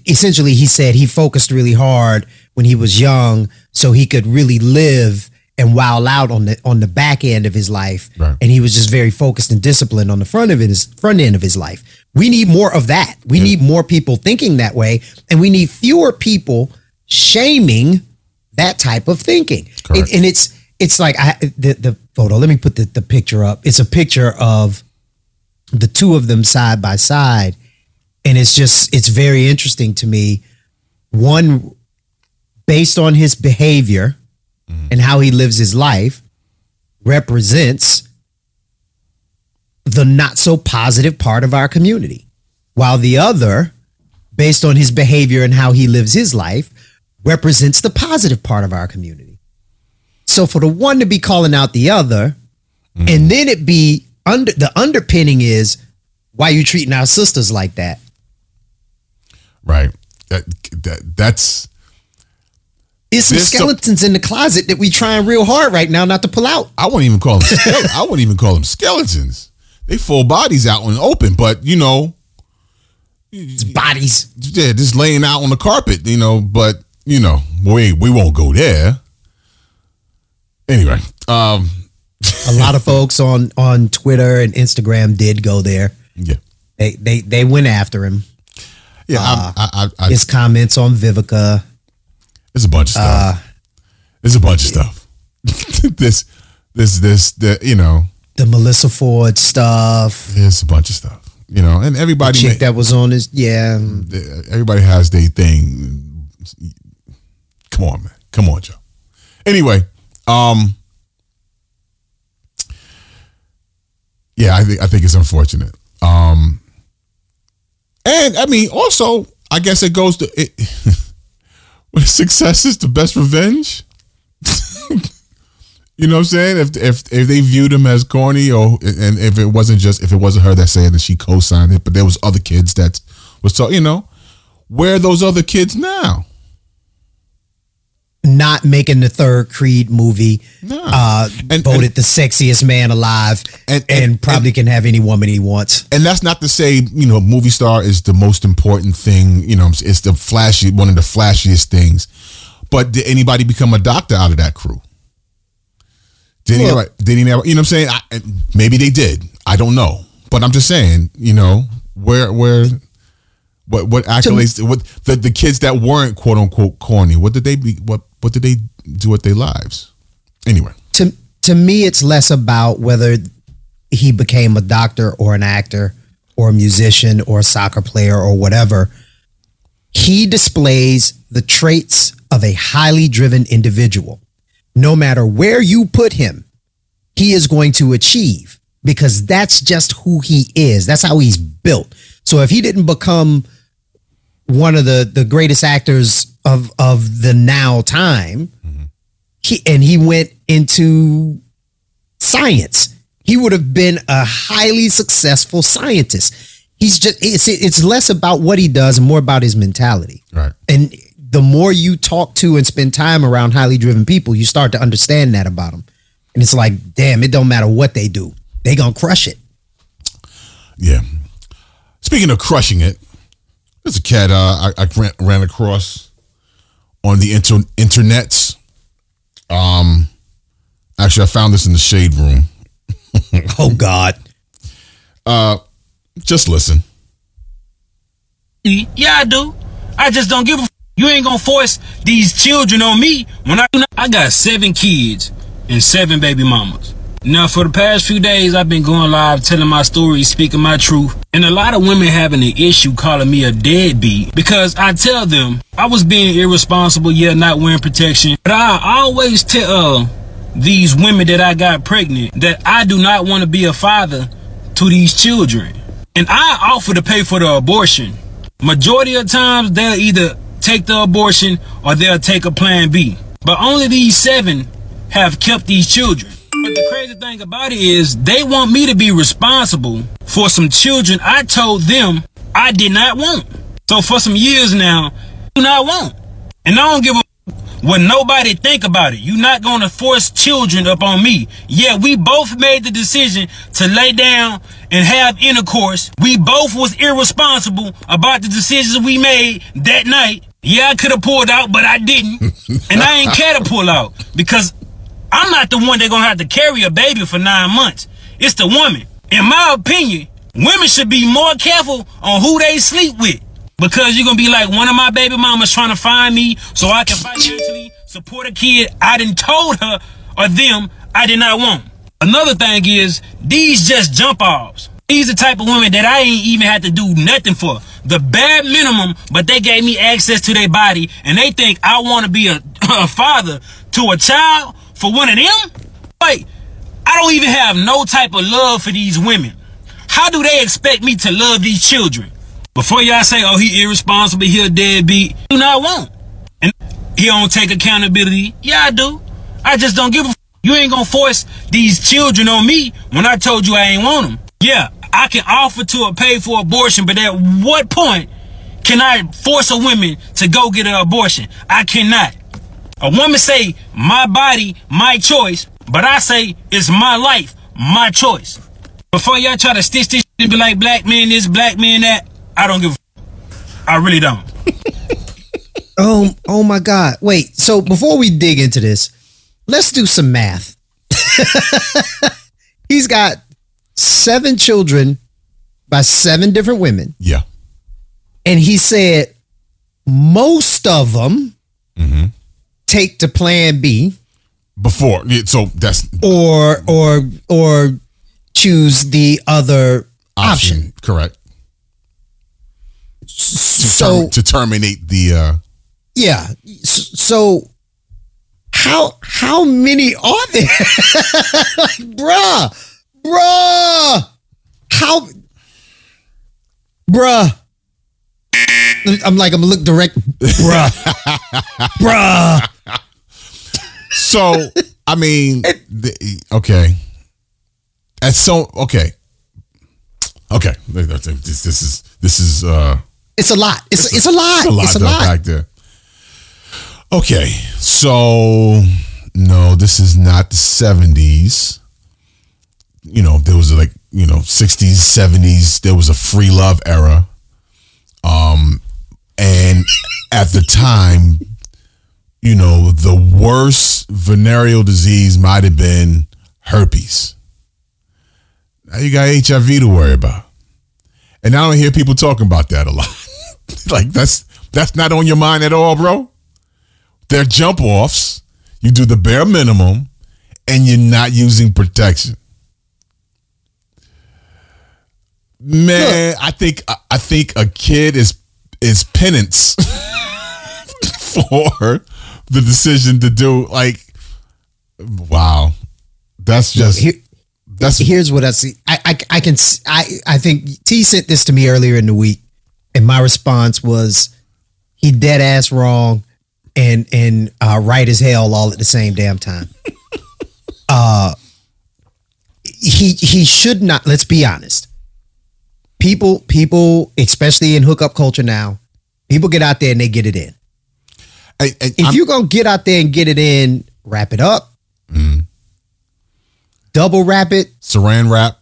essentially, he said he focused really hard when he was young so he could really live and wild out on the on the back end of his life, Right. and he was just very focused and disciplined on the front of his front end of his life. We need more of that. We need more people thinking that way, and we need fewer people shaming that type of thinking. It- and it's it's like I the the photo. Let me put the, the picture up. It's a picture of the two of them side by side, and it's just it's very interesting to me. One based on his behavior Mm-hmm. and how he lives his life represents the not so positive part of our community while the other based on his behavior and how he lives his life represents the positive part of our community. So for the one to be calling out the other mm-hmm. and then it be under the underpinning is why you treating our sisters like that? Right. That, that that's There's some There's some- skeletons in the closet that we trying real hard right now not to pull out. I wouldn't even call them. skele- I wouldn't even call them skeletons. They full bodies out in the open, but you know, It's bodies. yeah, just laying out on the carpet. You know, but you know, we we won't go there. Anyway, um, A lot of folks on on Twitter and Instagram did go there. yeah, They they they went after him. yeah. I, I, I, I, His comments on Vivica. It's a bunch of stuff. it's a bunch of stuff. this, this, this, the, you know, the Melyssa Ford stuff. it's a bunch of stuff. You know, and The everybody, chick ma- that was on his yeah. everybody has their thing. Come on, man. Come on, Joe. Anyway, um, yeah, I think I think it's unfortunate. Um, and I mean, also, I guess it goes to it. when success is the best revenge. you know what I'm saying? If if if they viewed him as corny, or and if it wasn't just if it wasn't her that said that she co-signed it, but there was other kids that was so you know, where are those other kids now? Not making the third Creed movie. No. Uh, And- voted and- the sexiest man alive, And- and, and- probably can have any woman he wants. and that's not to say you know movie star is the most important thing you know it's the flashy one of the flashiest things but did anybody become a doctor out of that crew did he Well- ever, did he never you know what i'm saying I, maybe they did i don't know but i'm just saying you know where where what what accolades what the, the kids that weren't quote unquote corny what did they be what what did they do with their lives? Anyway. To to me it's less about whether he became a doctor or an actor or a musician or a soccer player or whatever. He displays the traits of a highly driven individual. No matter where you put him he is going to achieve because that's just who he is. That's how he's built. So if he didn't become one of the the greatest actors of of the now time he and he went into science. He would have been a highly successful scientist. He's just it's it's less about what he does and more about his mentality. right And the more you talk to and spend time around highly driven people, you start to understand that about them. And it's like, damn, it don't matter what they do. They gonna crush it. Yeah. Speaking of crushing it, there's a cat uh, I, I ran across on the inter, internets. Um, actually, I found this in the shade room. Oh God. Uh, just listen. Yeah, I do. I just don't give a. F- you ain't gonna force these children on me when I I got seven kids and seven baby mamas. Now, for the past few days, I've been going live telling my story, speaking my truth, and a lot of women having an issue calling me a deadbeat because I tell them I was being irresponsible, yet not wearing protection. But I always tell uh, these women that I got pregnant that I do not want to be a father to these children, and I offer to pay for the abortion. Majority of times they'll either take the abortion or they'll take a plan B. But only these seven have kept these children. But the crazy thing about it is they want me to be responsible for some children I told them I did not want. So for some years now, I do not want. And I don't give a what nobody think about it. You're not gonna force children up on me. Yeah, we both made the decision to lay down and have intercourse. We both was irresponsible about the decisions we made that night. Yeah, I could have pulled out, but I didn't. and I ain't care to pull out because I'm not the one that gonna have to carry a baby for nine months. It's the woman. In my opinion, women should be more careful on who they sleep with. Because you're gonna be like one of my baby mamas trying to find me so I can financially support a kid I didn't told her or them I did not want. Another thing is these just jump offs. These the type of women that I ain't even had to do nothing for. The bare minimum, but they gave me access to their body and they think I want to be a, a father to a child for one of them? Like, I don't even have no type of love for these women. How do they expect me to love these children? Before y'all say, oh, he irresponsible, he a deadbeat, do not want. And he don't take accountability. Yeah, I do. I just don't give a f- You ain't gonna force these children on me when I told you I ain't want them. Yeah, I can offer to pay for abortion, but at what point can I force a woman to go get an abortion? I cannot. A woman say, my body, my choice, but I say, it's my life, my choice. Before y'all try to stitch this shit and be like, black man this, black man that, I don't give a f- I really don't. Oh, oh my God. Wait, so before we dig into this, let's do some math. He's got seven children by seven different women. Yeah. And he said most of them mm-hmm. Take to plan B Before, so that's or or or choose the other option. option. Correct. So to terminate the. uh yeah, so how how many are there? like, bruh, bruh, how, bruh. I'm like I'm gonna look direct, bruh, bruh. So I mean, the, okay. At so okay, okay. This, this is this is uh It's a lot. It's it's a lot. It's a lot, It's a lot. back there. Okay, so no, this is not the seventies. You know, there was like you know sixties, seventies. There was a free love era, um, and at the time, you know, the worst venereal disease might have been herpes. Now you got HIV to worry about, and I don't hear people talking about that a lot. like that's that's not on your mind at all, bro. They're jump offs. You do the bare minimum, and you're not using protection. Man, I think I- I think a kid is is penance for the decision to do like wow. That's just Here- that's here's what I see. I, I I can I I think T sent this to me earlier in the week, and my response was he dead ass wrong, and and uh, right as hell all at the same damn time. uh, he he should not. Let's be honest. People people, especially in hookup culture now, people get out there and they get it in. I- I- If I'm- you're gonna get out there and get it in, wrap it up. Double wrap it. saran wrap,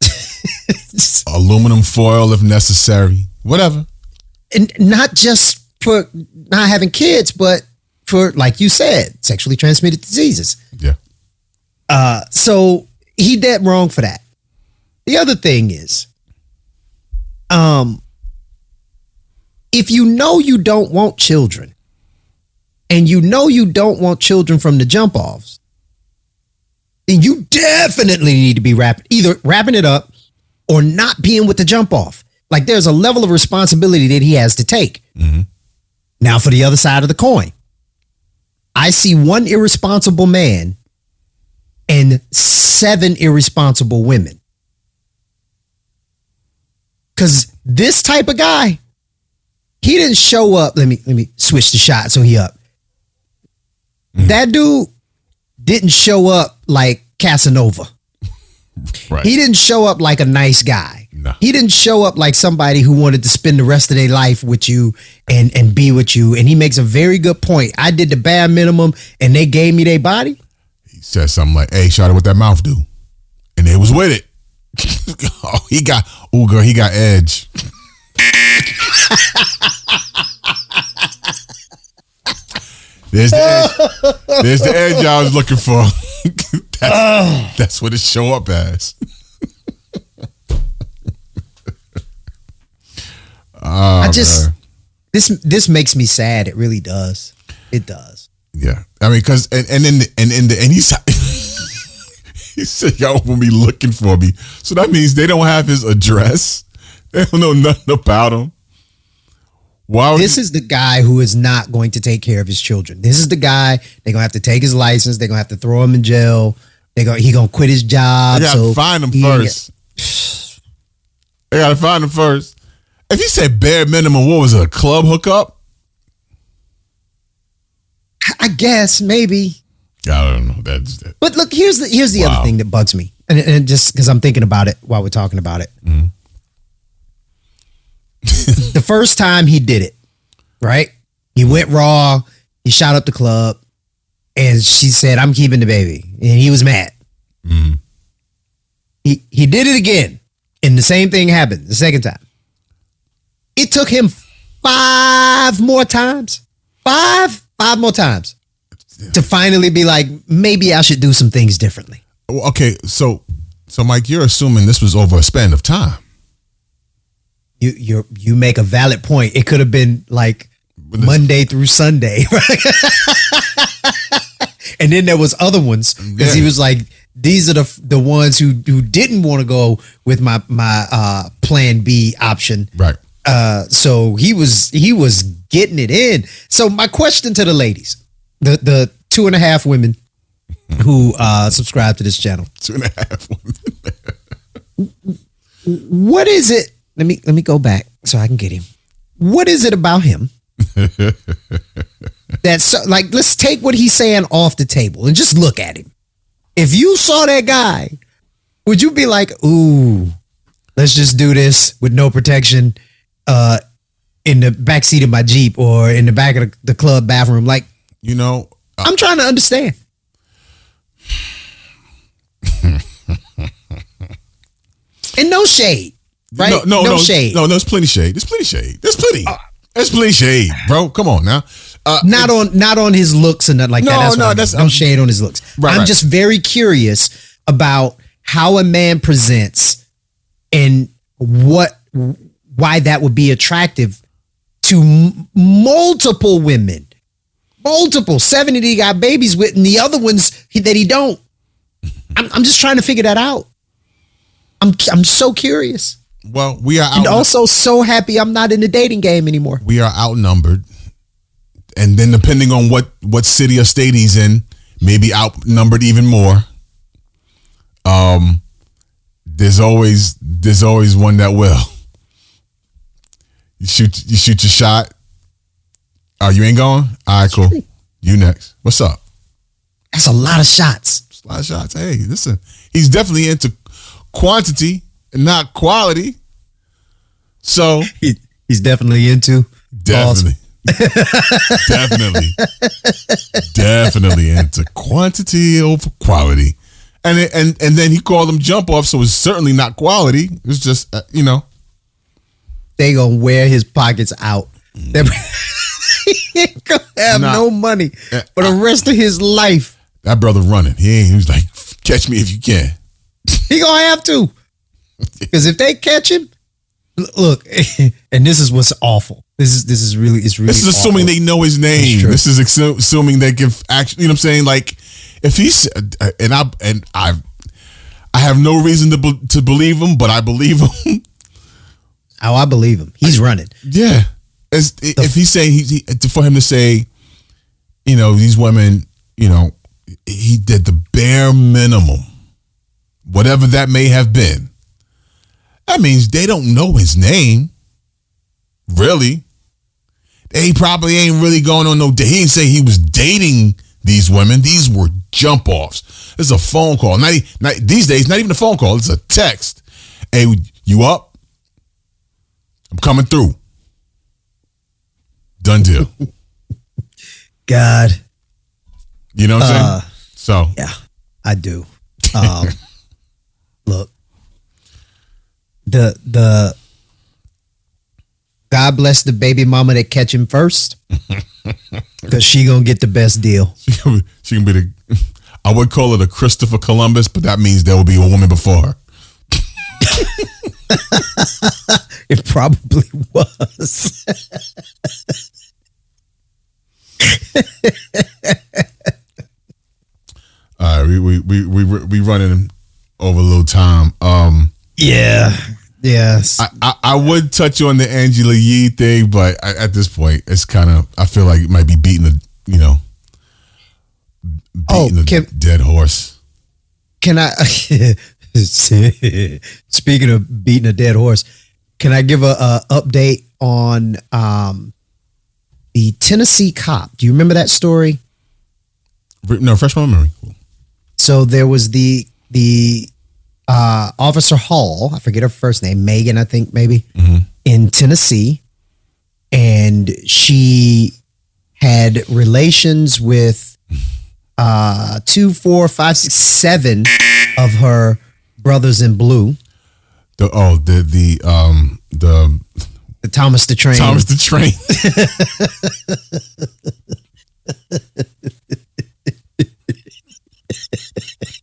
aluminum foil if necessary, whatever. and not just for not having kids, but for like you said, sexually transmitted diseases. Yeah. Uh, so he dead wrong for that. The other thing is, um, if you know you don't want children, and you know you don't want children from the jump offs, then you definitely need to be wrapping either wrapping it up or not being with the jump off. Like there's a level of responsibility that he has to take. Mm-hmm. Now, for the other side of the coin, I see one irresponsible man and seven irresponsible women. Cause this type of guy, he didn't show up. Let me let me switch the shot so he up. Mm-hmm. That dude didn't show up like Casanova. Right. He didn't show up like a nice guy. No. He didn't show up like somebody who wanted to spend the rest of their life with you and and be with you. And he makes a very good point. I did the bare minimum, and they gave me their body. He said something like, "Hey, shout out what that mouth do," and they was with it. oh, he got, oh girl, he got edge. There's the edge. There's the edge I was looking for. that's, ah. that's what it show up as. oh, I just man. this this makes me sad. It really does. It does. yeah. I mean, because and and in the, and in the and he's he said y'all will be looking for me. So that means they don't have his address. They don't know nothing about him. Why This is the guy who is not going to take care of his children. This is the guy they're gonna have to take his license. They're gonna have to throw him in jail. They go he gonna quit his job. They gotta so find him he first. They gotta find him first. If you said bare minimum, what was it? A club hookup? I guess maybe. I don't know. That's that. But look, here's the here's the Wow. other thing that bugs me, and, and just because I'm thinking about it while we're talking about it. Mm-hmm. the first time he did it, right? He went raw. He shot up the club, and she said, "I'm keeping the baby," and he was mad. Mm-hmm. He he did it again, and the same thing happened the second time. It took him five more times, five five more times, to finally be like, maybe I should do some things differently. Okay, so so Mike, you're assuming this was over a span of time. You you you make a valid point. It could have been like Monday through Sunday, right? and then there was other ones because he was like, these are the the ones who who didn't want to go with my my uh, Plan B option, right? Uh, so he was he was getting it in. So my question to the ladies, the the two and a half women who uh, subscribe to this channel, two and a half women. what is it? Let me let me go back so I can get him. What is it about him that's so, like? Let's take what he's saying off the table and just look at him. If you saw that guy, would you be like, "Ooh, let's just do this with no protection"? Uh, in the back seat of my Jeep or in the back of the, the club bathroom. Like, you know, I'm trying to understand. and no shade, right? No, no, no, shade. No, no, there's plenty shade. There's plenty shade. There's plenty. There's plenty shade, bro. Come on now. Uh, not on not on his looks and nothing like No, that. That's no, what I mean. that's- no shade on his looks. Right, I'm right. just very curious about how a man presents and what why that would be attractive to m- multiple women. Multiple. Seven that he got babies with, and the other ones he, that he don't. I'm, I'm just trying to figure that out. I'm I'm so curious. Well, we are And also so happy I'm not in the dating game anymore. we are outnumbered, and then depending on what what city or state he's in, maybe outnumbered even more. Um, there's always there's always one that will. You shoot you shoot your shot. Oh, you ain't going? All right, cool. You next. What's up? That's a lot of shots. It's a lot of shots. Hey, listen, he's definitely into quantity not quality. So he, he's definitely into definitely, definitely, definitely into quantity over quality. And it, and and then he called them jump off, so it's certainly not quality. It's just uh, you know they gonna wear his pockets out. They- he ain't gonna have Nah. no money for the rest of his life. that brother running. He ain't, he was like, catch me if you can. He gonna have to, because if they catch him, look, and this is what's awful. This is this is really it's really. This is assuming awful. they know his name. This is exu- assuming they give actually. You know what I'm saying? Like if he's uh, and I and I, I have no reason to be, to believe him, but I believe him. Oh, I believe him. He's running. yeah, As, if he's saying he, he for him to say, you know, these women, you know, he did the bare minimum, whatever that may have been. That means they don't know his name. Really, they probably ain't really going on no date. He didn't say he was dating these women. These were jump offs. It's a phone call. Not, not these days. Not even a phone call. It's a text. Hey, you up? I'm coming through. Done deal. God, You know what I'm Uh, saying? So yeah, I do. Um, look, the the God bless the baby mama that catch him first, because she gonna get the best deal. She gonna, she be the. I would call it a Christopher Columbus, but that means there will be a woman before her. It probably was. All right, we we we we we running over a little time. Um, yeah, yes. I, I, I would touch on the Angela Yee thing, but I, at this point, it's kind of I feel like it might be beating the you know Oh, beating the can- dead horse. Can I? Speaking of beating a dead horse, can I give a, a update on um, the Tennessee cop? Do you remember that story? No, fresh my memory. So there was the the uh, Officer Hall. I forget her first name, Maegan, I think maybe in Tennessee, and she had relations with uh, two, four, five, six, seven of her brothers in blue. The oh the the um the The Thomas the Train. Thomas the Train.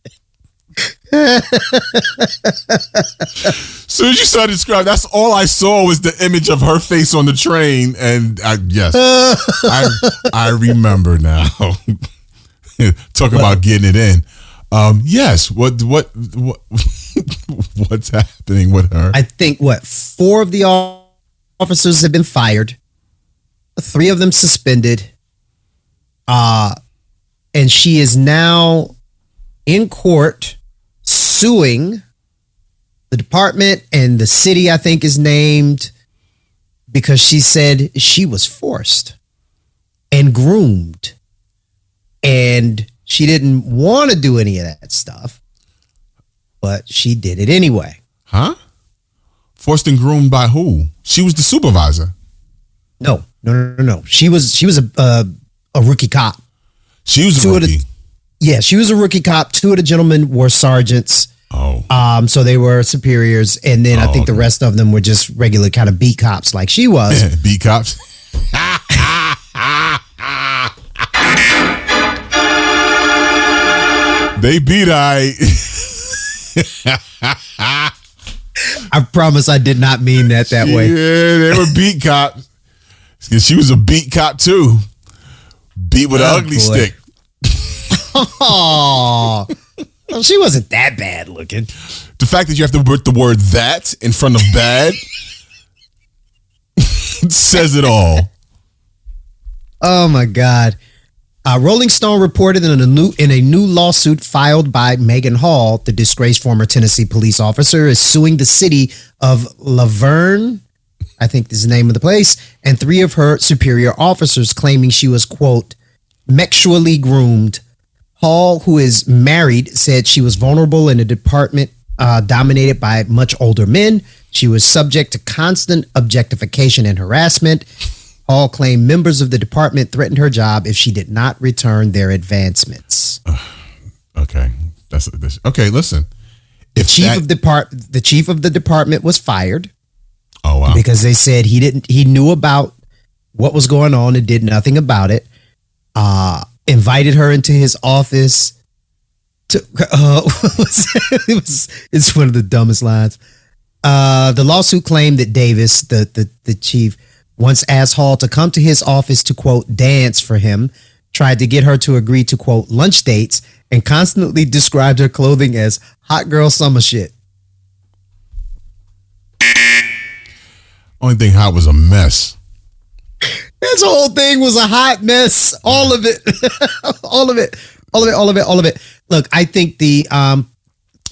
soon as you started describing, that's all I saw was the image of her face on the train, and I, yes, I I remember now. Talk about getting it in. Um, yes. What what what what's happening with her? I think what four of the officers have been fired, three of them suspended, uh, and she is now in court suing the department and the city. I think is named because she said she was forced and groomed, and she didn't want to do any of that stuff, but she did it anyway. Huh? Forced and groomed by who? She was the supervisor. No, no, no, no, no. She was she was a a, a rookie cop. She was a Two of rookie. the- yeah, she was a rookie cop. Two of the gentlemen were sergeants. Oh. Um, so they were superiors, and then I Oh, think the rest of them were just regular kind of beat cops, like she was. Beat cops. they beat I. I promise I did not mean that that way. Yeah, they were beat cops. She was a beat cop too. Beat with an Oh, ugly boy. stick. Oh, well, she wasn't that bad looking. The fact that you have to put the word that in front of bad says it all. Oh my God. Uh, Rolling Stone reported in a new in a new lawsuit filed by Maegan Hall, the disgraced former Tennessee police officer, is suing the city of La Vergne, I think is the name of the place, and three of her superior officers, claiming she was quote sexually groomed. Hall, who is married, said she was vulnerable in a department uh, dominated by much older men. She was subject to constant objectification and harassment. Hall claimed members of the department threatened her job if she did not return their advancements. Okay. That's this. Okay, listen. The chief of the part the chief of the department was fired Oh wow. because they said he didn't he knew about what was going on and did nothing about it. Uh invited her into his office to uh it was it's one of the dumbest lines. Uh the lawsuit claimed that Davis, the the, the chief, once asked Hall to come to his office to quote dance for him, tried to get her to agree to quote lunch dates, and constantly described her clothing as hot girl summer shit. Only thing hot was a mess. This whole thing was a hot mess. All of it. all of it. All of it. All of it. All of it. Look, I think the um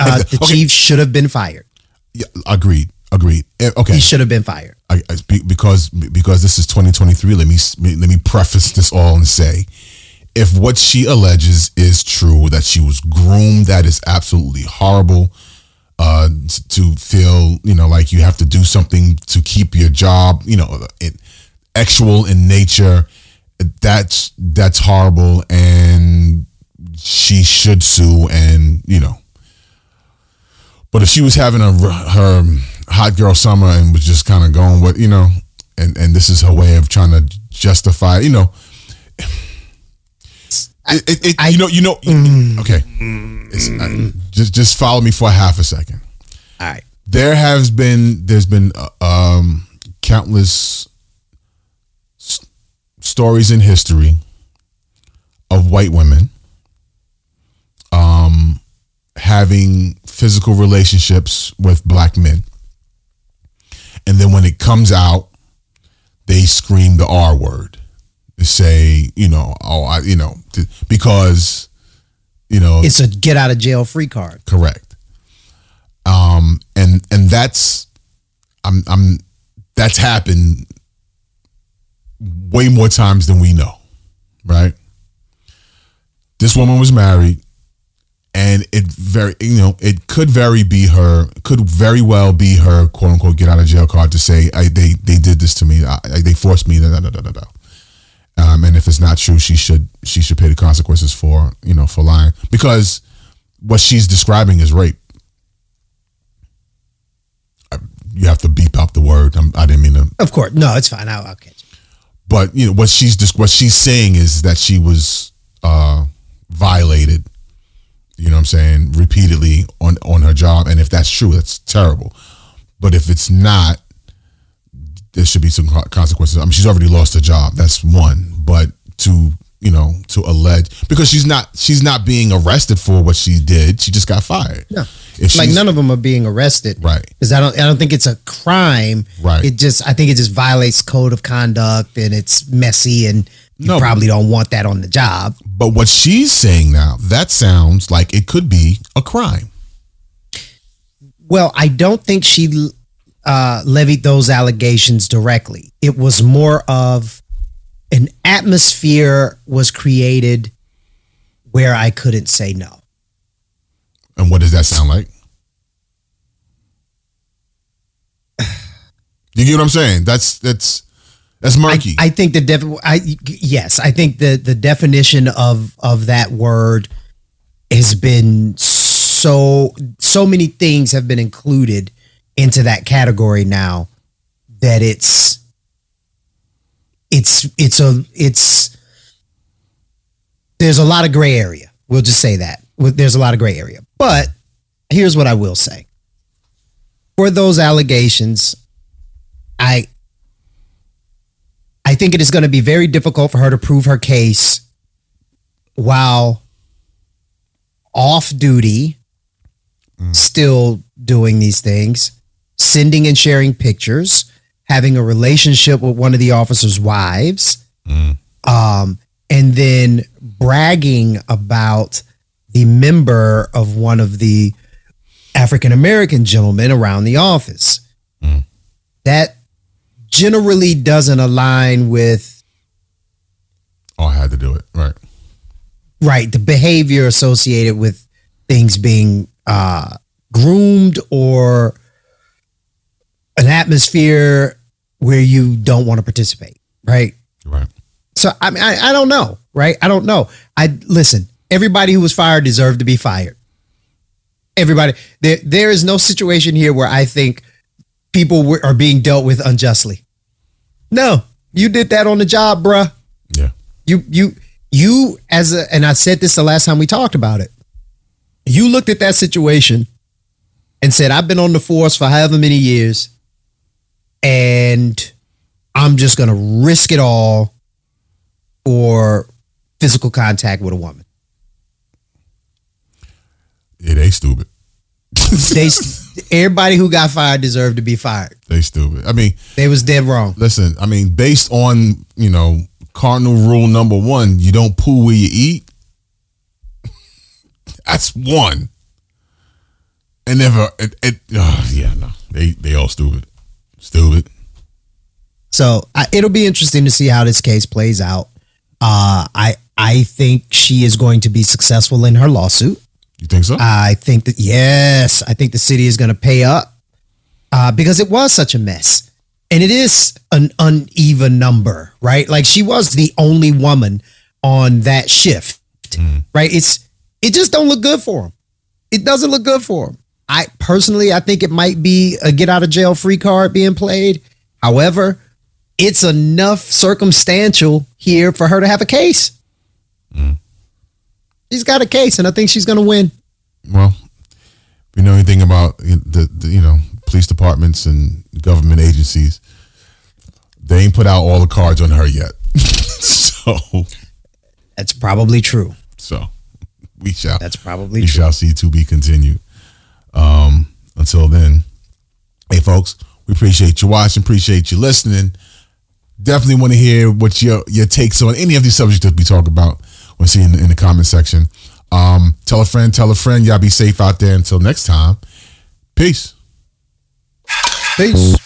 uh, the Okay. chief should have been fired. Yeah, agreed. Agreed. Eh, Okay. He should have been fired. I, I because because this is 2023. Let me let me preface this all and say, if what she alleges is true, that she was groomed, that is absolutely horrible. Uh, to feel you know like you have to do something to keep your job, you know, it, actual in nature. That's that's horrible, and she should sue. And you know, but if she was having a her hot girl summer and was just kind of going with you know and and this is her way of trying to justify. You know, it, it, it- you know, you know. okay, It's- I- just just follow me for half a second. All right. There has been there's been uh, um, countless stories in history of white women um, having physical relationships with black men, and then when it comes out, they scream the R word. They say, you know, oh, I, you know, because, you know, It's a get out of jail free card. correct. Um, and and that's, I'm I'm that's happened way more times than we know, right? This woman was married, and it very you know it could very be her could very well be her quote unquote get out of jail card to say they they did this to me I, they forced me da, da, da, da, da. Um, and if it's not true she should she should pay the consequences for you know for lying because what she's describing is rape you have to beep out the word I'm, I didn't mean to Of course. No, it's fine. I'll, I'll catch. But you know what she's just what she's saying is that she was uh violated you know what i'm saying repeatedly on on her job and if that's true that's terrible. But if it's not there should be some consequences. I mean she's already lost her job that's one but to you know to allege because she's not she's not being arrested for what she did she just got fired No. If like none of them are being arrested. Right. Because I don't I don't think it's a crime. Right. It just I think it just violates code of conduct and it's messy and you No. probably don't want that on the job. but what she's saying now that sounds like it could be a crime Well, I don't think she uh, levied those allegations directly. It was more of an atmosphere was created where I couldn't say no. And what does that sound like? You get what I'm saying? That's that's that's murky. I think the def- I yes, I think the the definition of of that word has been so so many things have been included into that category now that it's it's it's a it's there's a lot of gray area. We'll just say that. There's a lot of gray area. But here's what I will say. For those allegations, I I think it is going to be very difficult for her to prove her case while off duty, mm. still doing these things, sending and sharing pictures, having a relationship with one of the officers' wives, um, and then bragging about the member of one of the African American gentlemen around the office. That generally doesn't align with oh, I had to do it. Right. right the behavior associated with things being uh, groomed or an atmosphere where you don't want to participate. Right. Right. So I mean, I, I don't know, right? I don't know. I listen. Everybody who was fired deserved to be fired. Everybody. There, there is no situation here where I think people were, are being dealt with unjustly. No, you did that on the job, bruh. Yeah. You, you, you as a, and I said this the last time we talked about it. You looked at that situation and said, "I've been on the force for however many years, and I'm just gonna risk it all for physical contact with a woman." Yeah, they stupid. They, everybody who got fired deserved to be fired. They stupid. I mean, They was dead wrong. listen. I mean, based on you know cardinal rule number one, you don't poo where you eat. That's one. And never. It, it oh, yeah, no. They they all stupid. Stupid. So I, it'll be interesting to see how this case plays out. Uh, I I think she is going to be successful in her lawsuit. You think so? I think that yes, I think the city is going to pay up uh, because it was such a mess, and it is an uneven number, right? Like she was the only woman on that shift, right? It's it just don't look good for him. It doesn't look good for him. I personally, I think it might be a get out of jail free card being played. However, it's enough circumstantial here for her to have a case. Mm. She's got a case, and I think she's going to win. Well, if you know anything about the, the you know police departments and government agencies, they ain't put out all the cards on her yet. so That's probably true. so we shall That's probably we true. shall see to be continued. Um, until then, hey folks, we appreciate you watching, appreciate you listening. Definitely want to hear what your your takes on any of these subjects that we talk about. We'll see in the comment section. Um, tell a friend, tell a friend. Y'all be safe out there. Until next time, peace. Peace.